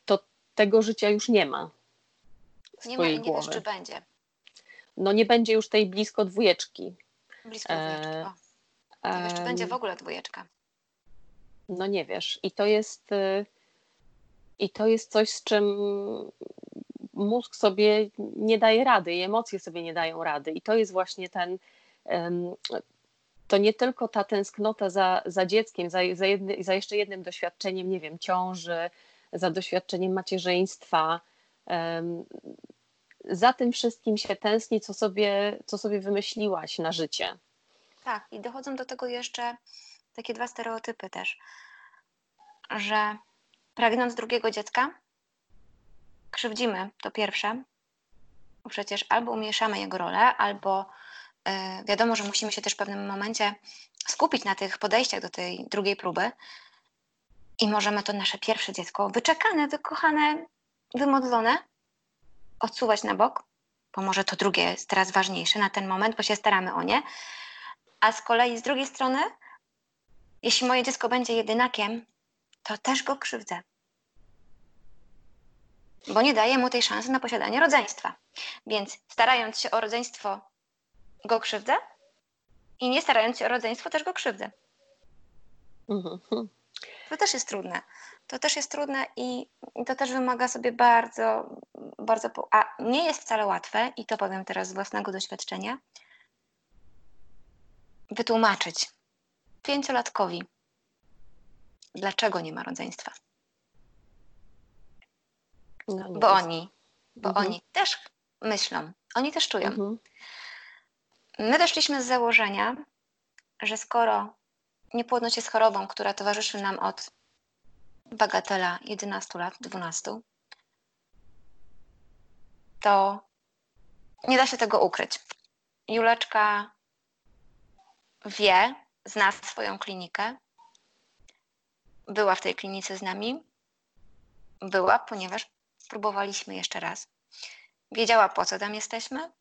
to tego życia już nie ma. Nie ma i nie głowy. wiesz, czy będzie. No nie będzie już tej blisko dwójeczki. Blisko dwójeczki. E, nie wiesz, czy będzie w ogóle dwójeczka. No nie wiesz. I to jest y, i to jest coś, z czym mózg sobie nie daje rady i emocje sobie nie dają rady. I to jest właśnie ten, to nie tylko ta tęsknota za, za dzieckiem, za, za, jedny, za jeszcze jednym doświadczeniem, nie wiem, ciąży, za doświadczeniem macierzyństwa. Za tym wszystkim się tęskni, co sobie, co sobie wymyśliłaś na życie. Tak, i dochodzą do tego jeszcze takie dwa stereotypy też, że pragnąc drugiego dziecka, krzywdzimy to pierwsze, przecież albo umieszamy jego rolę, albo wiadomo, że musimy się też w pewnym momencie skupić na tych podejściach do tej drugiej próby i możemy to nasze pierwsze dziecko, wyczekane, wykochane, wymodlone, odsuwać na bok, bo może to drugie jest teraz ważniejsze na ten moment, bo się staramy o nie, a z kolei z drugiej strony, jeśli moje dziecko będzie jedynakiem, to też go krzywdzę. Bo nie daję mu tej szansy na posiadanie rodzeństwa. Więc starając się o rodzeństwo, go krzywdzę i nie starając się o rodzeństwo, też go krzywdzę. Mhm. To też jest trudne. To też jest trudne i, i to też wymaga sobie bardzo, bardzo. A nie jest wcale łatwe, i to powiem teraz z własnego doświadczenia, wytłumaczyć pięciolatkowi, dlaczego nie ma rodzeństwa. No, bo oni, bo mhm. oni też myślą, oni też czują. Mhm. My weszliśmy z założenia, że skoro niepłodność jest chorobą, która towarzyszy nam od bagatela 11 lat, 12, to nie da się tego ukryć. Juleczka wie, zna swoją klinikę. Była w tej klinice z nami. Była, ponieważ próbowaliśmy jeszcze raz. Wiedziała, po co tam jesteśmy.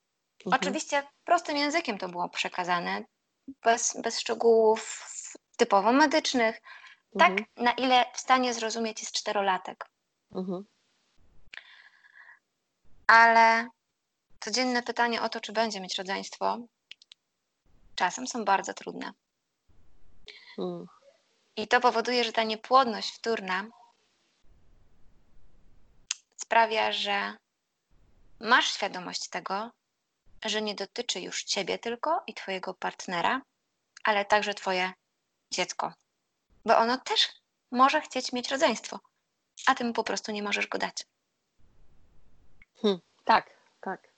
Mhm. Oczywiście prostym językiem to było przekazane, bez, bez szczegółów typowo medycznych. Tak, mhm. na ile w stanie zrozumieć jest czterolatek. Mhm. Ale codzienne pytanie o to, czy będzie mieć rodzeństwo, czasem są bardzo trudne. Hmm. I to powoduje, że ta niepłodność wtórna sprawia, że masz świadomość tego, że nie dotyczy już ciebie tylko i twojego partnera, ale także twoje dziecko. Bo ono też może chcieć mieć rodzeństwo, a ty mu po prostu nie możesz go dać. Hmm, tak, tak.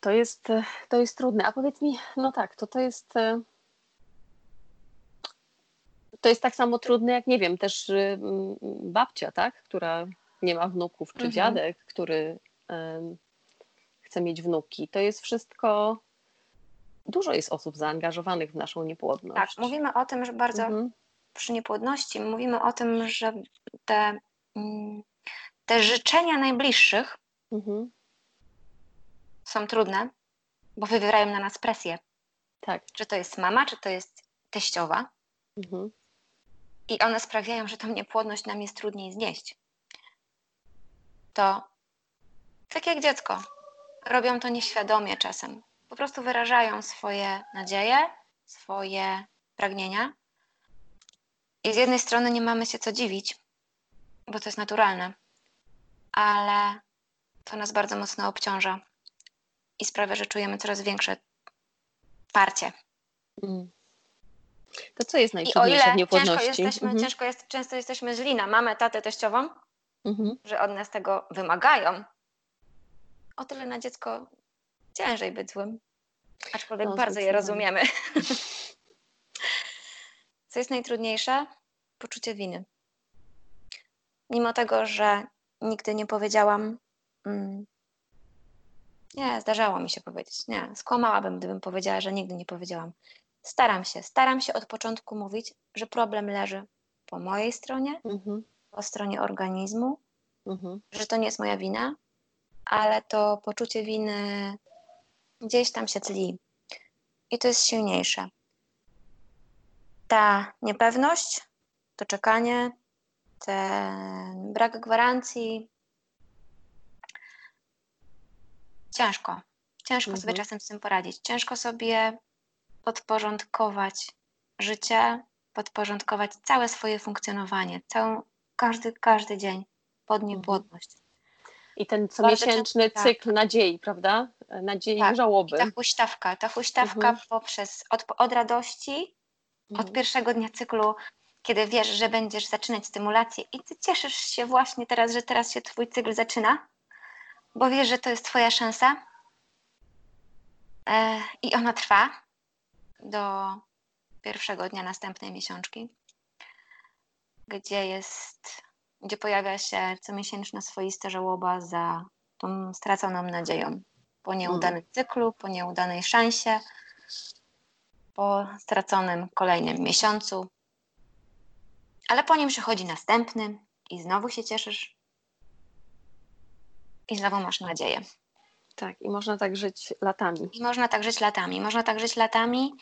To jest, to jest trudne. A powiedz mi, no tak, to to jest. E, to jest tak samo trudne, jak nie wiem, też babcia, tak, która nie ma wnuków, czy mhm. dziadek, który chce mieć wnuki. To jest wszystko. Dużo jest osób zaangażowanych w naszą niepłodność. Tak, mówimy o tym, że bardzo mhm. przy niepłodności mówimy o tym, że te, mm, te życzenia najbliższych mhm. są trudne, bo wywierają na nas presję. Tak. Czy to jest mama, czy to jest teściowa. Mhm. I one sprawiają, że tą niepłodność nam jest trudniej znieść. To tak jak dziecko. Robią to nieświadomie czasem. Po prostu wyrażają swoje nadzieje, swoje pragnienia. I z jednej strony nie mamy się co dziwić, bo to jest naturalne, ale to nas bardzo mocno obciąża i sprawia, że czujemy coraz większe parcie. Mm. To co jest najtrudniejsze w niepłodności? Ciężko, jesteśmy, mhm. ciężko jest, często jesteśmy źli na mamę, tatę, teściową, mhm. że od nas tego wymagają. O tyle na dziecko ciężej być złym. Aczkolwiek no, bardzo je rozumiemy. Co jest najtrudniejsze? Poczucie winy. Mimo tego, że nigdy nie powiedziałam, mm, nie, zdarzało mi się powiedzieć. Nie, skłamałabym, gdybym powiedziała, że nigdy nie powiedziałam. Staram się, staram się od początku mówić, że problem leży po mojej stronie, mhm. Po stronie organizmu, mhm. że to nie jest moja wina, ale to poczucie winy gdzieś tam się tli i to jest silniejsze. Ta niepewność, to czekanie, ten brak gwarancji. Ciężko. Ciężko mhm. sobie czasem z tym poradzić. Ciężko sobie podporządkować życie, podporządkować całe swoje funkcjonowanie, całą, każdy, każdy dzień pod niepłodność. Mhm. I ten comiesięczny tak. cykl nadziei, prawda? Nadziei tak. żałoby. I ta huśtawka, ta huśtawka mhm. poprzez od, od radości, mhm. od pierwszego dnia cyklu, kiedy wiesz, że będziesz zaczynać stymulację i ty cieszysz się właśnie teraz, że teraz się twój cykl zaczyna, bo wiesz, że to jest twoja szansa e, i ona trwa do pierwszego dnia następnej miesiączki, gdzie jest, gdzie pojawia się comiesięczna swoista żałoba za tą straconą nadzieją po nieudanym hmm. cyklu, po nieudanej szansie, po straconym kolejnym miesiącu. Ale po nim przychodzi następny i znowu się cieszysz i znowu masz nadzieję. Tak, i można tak żyć latami. I można tak żyć latami. Można tak żyć latami.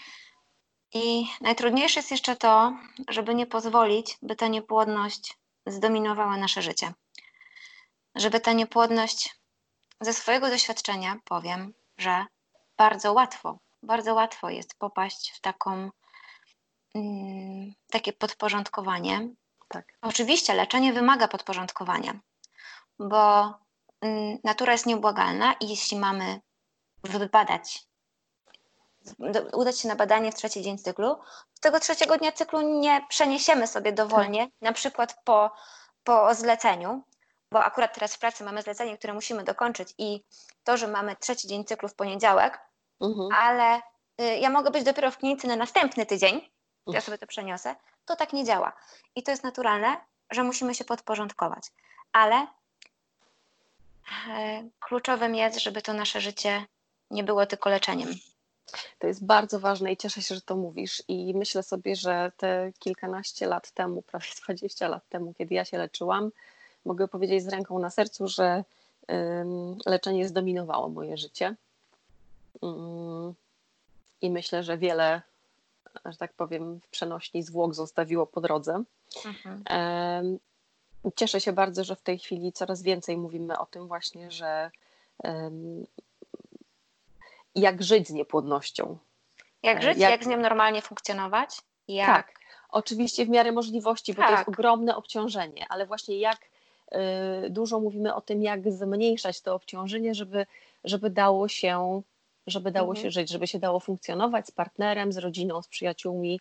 I najtrudniejsze jest jeszcze to, żeby nie pozwolić, by ta niepłodność zdominowała nasze życie. Żeby ta niepłodność, ze swojego doświadczenia powiem, że bardzo łatwo, bardzo łatwo jest popaść w taką, mm, takie podporządkowanie. Tak. Oczywiście leczenie wymaga podporządkowania, bo Mm, natura jest nieubłagalna i jeśli mamy wybadać, udać się na badanie w trzeci dzień cyklu, tego trzeciego dnia cyklu nie przeniesiemy sobie dowolnie, tak. na przykład po, po zleceniu, bo akurat teraz w pracy mamy zlecenie, które musimy dokończyć i to, że mamy trzeci dzień cyklu w poniedziałek, mhm. ale y, ja mogę być dopiero w klinice na następny tydzień, ja sobie to przeniosę, to tak nie działa. I to jest naturalne, że musimy się podporządkować. Ale E, kluczowym jest, żeby to nasze życie nie było tylko leczeniem. To jest bardzo ważne i cieszę się, że to mówisz. I myślę sobie, że te kilkanaście lat temu, prawie 20 lat temu, kiedy ja się leczyłam, mogę powiedzieć z ręką na sercu, że leczenie zdominowało moje życie. Mm, I myślę, że wiele, że tak powiem, w przenośni zwłok zostawiło po drodze. Mhm. Cieszę się bardzo, że w tej chwili coraz więcej mówimy o tym właśnie, że jak żyć z niepłodnością. Jak żyć, jak, jak z nią normalnie funkcjonować? Jak? Tak, oczywiście w miarę możliwości, bo tak. to jest tak. ogromne obciążenie, ale właśnie jak y, dużo mówimy o tym, jak zmniejszać to obciążenie, żeby, żeby dało się żeby dało mhm. się żyć, żeby się dało funkcjonować z partnerem, z rodziną, z przyjaciółmi,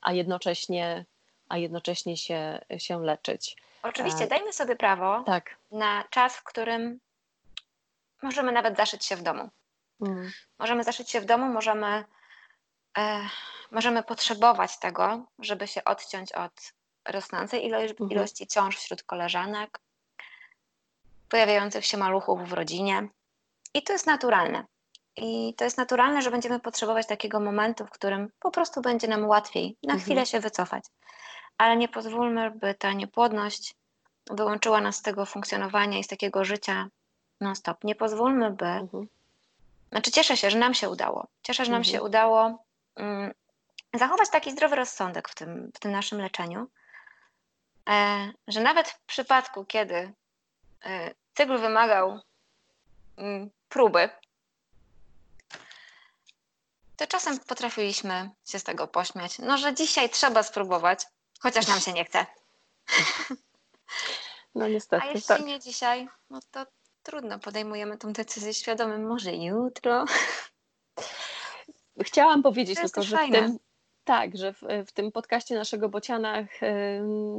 a jednocześnie, a jednocześnie się, się leczyć. Oczywiście, e, dajmy sobie prawo tak. na czas, w którym możemy nawet zaszyć się w domu. Mhm. Możemy zaszyć się w domu, możemy, e, możemy potrzebować tego, żeby się odciąć od rosnącej ilości, mhm. ilości ciąż wśród koleżanek, pojawiających się maluchów w rodzinie. I to jest naturalne. I to jest naturalne, że będziemy potrzebować takiego momentu, w którym po prostu będzie nam łatwiej na mhm. chwilę się wycofać. Ale nie pozwólmy, by ta niepłodność wyłączyła nas z tego funkcjonowania i z takiego życia non-stop. Nie pozwólmy, by. Mhm. Znaczy, cieszę się, że nam się udało. Cieszę, że nam mhm. się udało um, zachować taki zdrowy rozsądek w tym, w tym naszym leczeniu, e, że nawet w przypadku, kiedy e, cykl wymagał um, próby, to czasem potrafiliśmy się z tego pośmiać. No, że dzisiaj trzeba spróbować, chociaż nam się nie chce. No niestety. A jeśli tak. nie dzisiaj, no to trudno, podejmujemy tę decyzję świadomym, może jutro. Chciałam powiedzieć tylko, że w tym, tak, że w, w, tym podcaście naszego Bociana y,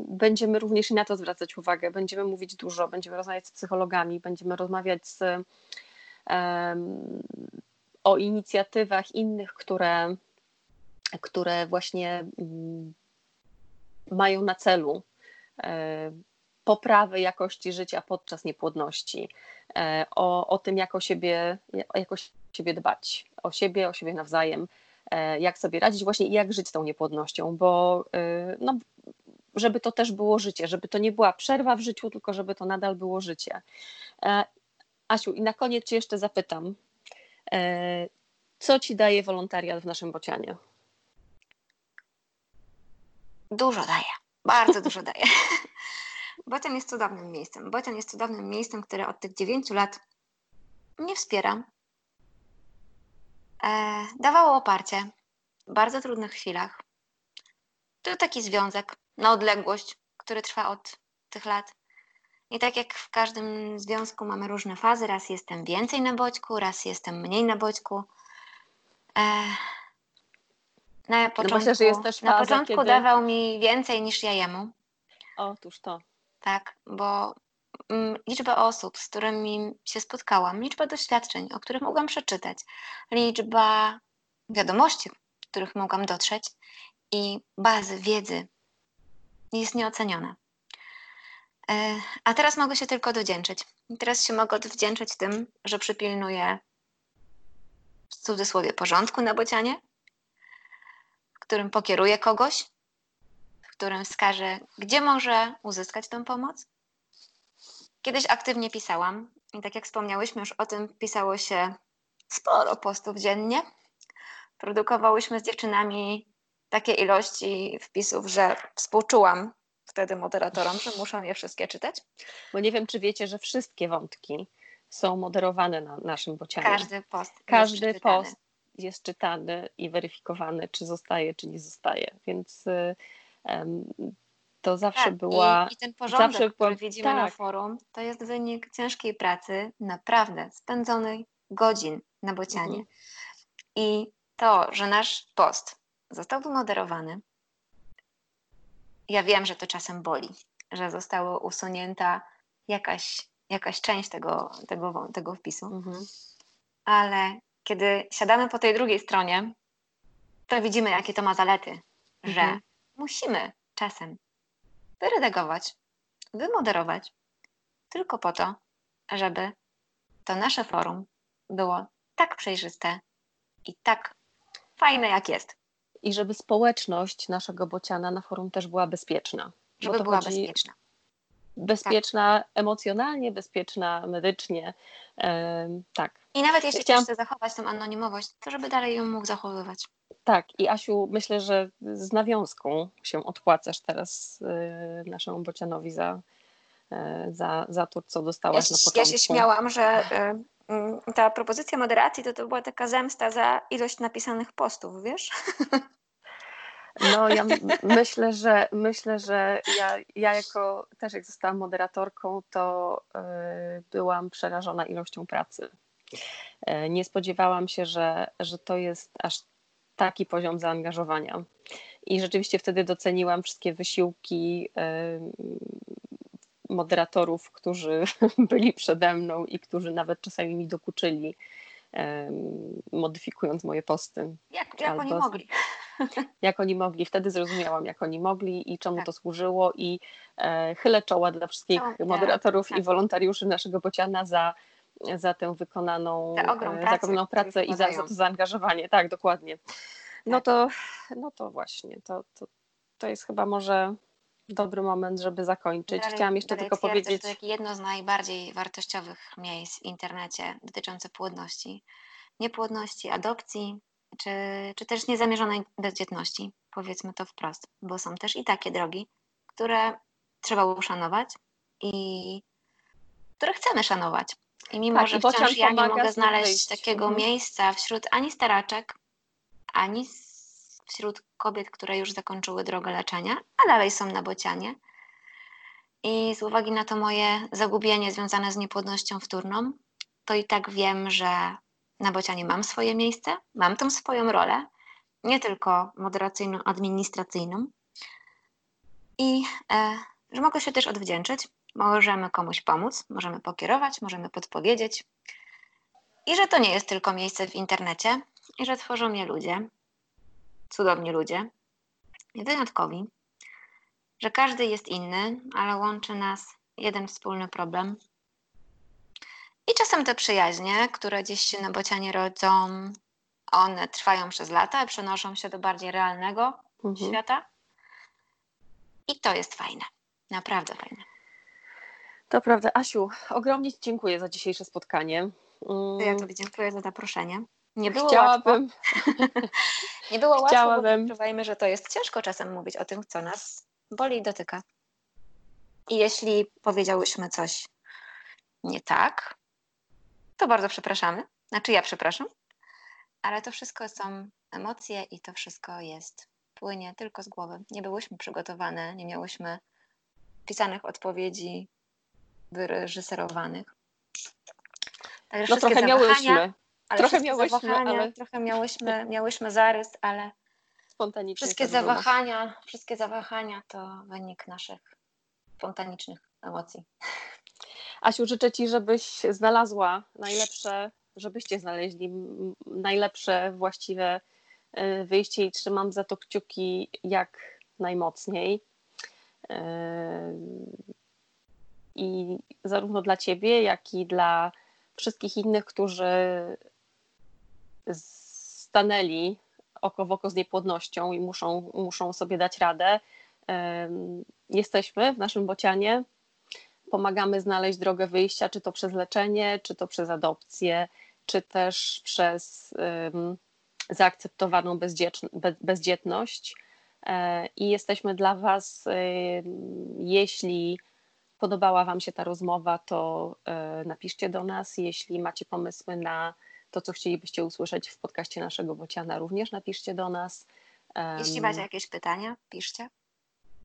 będziemy również i na to zwracać uwagę. Będziemy mówić dużo, będziemy rozmawiać z psychologami, będziemy rozmawiać z o inicjatywach innych, które, które właśnie mm, mają na celu e, poprawę jakości życia podczas niepłodności, e, o, o tym, jak o, siebie, jak o siebie dbać, o siebie, o siebie nawzajem, e, jak sobie radzić właśnie i jak żyć z tą niepłodnością, bo no, żeby to też było życie, żeby to nie była przerwa w życiu, tylko żeby to nadal było życie. Asiu, i na koniec Cię jeszcze zapytam, e, co Ci daje wolontariat w naszym bocianie? Dużo daje, bardzo dużo daje. Bocian jest cudownym miejscem. Bocian jest cudownym miejscem, które od tych dziewięciu lat mnie wspiera. E, dawało oparcie w bardzo trudnych chwilach. To taki związek na odległość, który trwa od tych lat. I tak jak w każdym związku mamy różne fazy, raz jestem więcej na bodźku, raz jestem mniej na bodźku. E, na początku, no myślę, że jest też faza, na początku kiedy... dawał mi więcej niż ja jemu. Otóż to. Tak, bo mm, liczba osób, z którymi się spotkałam, liczba doświadczeń, o których mogłam przeczytać, liczba wiadomości, których mogłam dotrzeć i bazy wiedzy jest nieoceniona. E, a teraz mogę się tylko dowdzięczyć. Teraz się mogę odwdzięczyć tym, że przypilnuję w cudzysłowie porządku na bocianie, którym pokieruję kogoś, którym wskażę, gdzie może uzyskać tę pomoc. Kiedyś aktywnie pisałam i tak jak wspomniałyśmy już o tym, pisało się sporo postów dziennie. Produkowałyśmy z dziewczynami takie ilości wpisów, że współczułam wtedy moderatorom, że muszą je wszystkie czytać? Bo nie wiem, czy wiecie, że wszystkie wątki są moderowane na naszym bocianie. Każdy post. Każdy jest post jest czytany i weryfikowany, czy zostaje, czy nie zostaje. Więc um, to zawsze tak, była. I, I, ten porządek, zawsze który widzimy tak. na forum, to jest wynik ciężkiej pracy, naprawdę spędzonej godzin na bocianie. Mhm. I to, że nasz post został wymoderowany, ja wiem, że to czasem boli, że została usunięta jakaś, jakaś część tego, tego, tego wpisu. Mhm. Ale kiedy siadamy po tej drugiej stronie, to widzimy, jakie to ma zalety, mhm. że musimy czasem wyredagować, wymoderować tylko po to, żeby to nasze forum było tak przejrzyste i tak fajne, jak jest i żeby społeczność naszego bociana na forum też była bezpieczna. Żeby była bezpieczna. Bezpieczna tak. emocjonalnie, bezpieczna medycznie. tak. I nawet jeśli Chciałam... chce zachować tę anonimowość, to żeby dalej ją mógł zachowywać. Tak, i Asiu, myślę, że z nawiązką się odpłacasz teraz y, naszemu bocianowi za, y, za, za to, co dostałaś ja, na początku. Ja się śmiałam, że mm, ta propozycja moderacji to, to była taka zemsta za ilość napisanych postów, wiesz? No ja myślę, że myślę, że ja, ja jako też jak zostałam moderatorką, to y, byłam przerażona ilością pracy. Y, nie spodziewałam się, że, że to jest aż taki poziom zaangażowania. I rzeczywiście wtedy doceniłam wszystkie wysiłki moderatorów, którzy byli przede mną i którzy nawet czasami mi dokuczyli, modyfikując moje posty. Jak, jak Albo, oni mogli? Jak oni mogli. Wtedy zrozumiałam, jak oni mogli i czemu tak. to służyło i e, chylę czoła dla wszystkich tak, moderatorów tak. i wolontariuszy naszego Bociana za za tę wykonaną, e, za wykonaną pracę i za, za, to zaangażowanie. Tak, dokładnie. No tak. to, no to właśnie, to, to, to jest chyba może dobry moment, żeby zakończyć. Dalej, Chciałam jeszcze tylko powiedzieć. To jedno z najbardziej wartościowych miejsc w internecie dotyczące płodności. Niepłodności, adopcji, czy, czy też niezamierzonej bezdzietności. Powiedzmy to wprost, bo są też i takie drogi, które trzeba uszanować i które chcemy szanować. I mimo, tak, że wciąż ja nie mogę znaleźć takiego mhm. miejsca wśród ani staraczek, ani wśród kobiet, które już zakończyły drogę leczenia, a dalej są na bocianie. I z uwagi na to moje zagubienie związane z niepłodnością wtórną, to i tak wiem, że na bocianie mam swoje miejsce, mam tą swoją rolę, nie tylko moderacyjną, administracyjną. I e, że mogę się też odwdzięczyć, możemy komuś pomóc, możemy pokierować, możemy podpowiedzieć. I że to nie jest tylko miejsce w internecie, i że tworzą je ludzie, cudowni ludzie, wyjątkowi, że każdy jest inny, ale łączy nas jeden wspólny problem. I czasem te przyjaźnie, które gdzieś się na bocianie rodzą, one trwają przez lata i przenoszą się do bardziej realnego mhm. świata. I to jest fajne, naprawdę fajne. To prawda. Asiu, ogromnie Ci dziękuję za dzisiejsze spotkanie. Ja Tobie dziękuję za zaproszenie. Nie było Chciałabym. łatwo. nie było łatwo, Chciałabym. bo odczuwajmy, że to jest ciężko czasem mówić o tym, co nas boli i dotyka. I jeśli powiedziałyśmy coś nie tak, to bardzo przepraszamy. Znaczy ja przepraszam, ale to wszystko są emocje i to wszystko jest, płynie tylko z głowy. Nie byłyśmy przygotowane, nie miałyśmy pisanych odpowiedzi, wyreżyserowanych. Także no trochę miałyśmy. Ale trochę miałyśmy, ale... trochę miałyśmy, miałyśmy zarys, ale spontanicznie wszystkie zawahania, wszystkie zawahania to wynik naszych spontanicznych emocji. Asiu, życzę Ci, żebyś znalazła najlepsze, żebyście znaleźli najlepsze, właściwe e, wyjście i trzymam za to kciuki jak najmocniej. E, I zarówno dla Ciebie, jak i dla wszystkich innych, którzy stanęli oko w oko z niepłodnością i muszą, muszą sobie dać radę. Jesteśmy w naszym bocianie, pomagamy znaleźć drogę wyjścia, czy to przez leczenie, czy to przez adopcję, czy też przez zaakceptowaną bezdzietność. E, I jesteśmy dla Was, jeśli podobała Wam się ta rozmowa, to e, napiszcie do nas. Jeśli macie pomysły na to, co chcielibyście usłyszeć w podcaście naszego Bociana, również napiszcie do nas. Jeśli macie jakieś pytania, piszcie.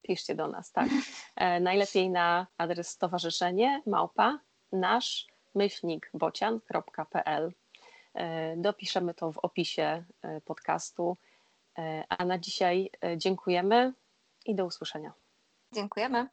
Piszcie do nas, tak. E, najlepiej na adres stowarzyszenie małpa nasz myślnik bocian.pl. E, dopiszemy to w opisie e, podcastu. A na dzisiaj dziękujemy i do usłyszenia. Dziękujemy.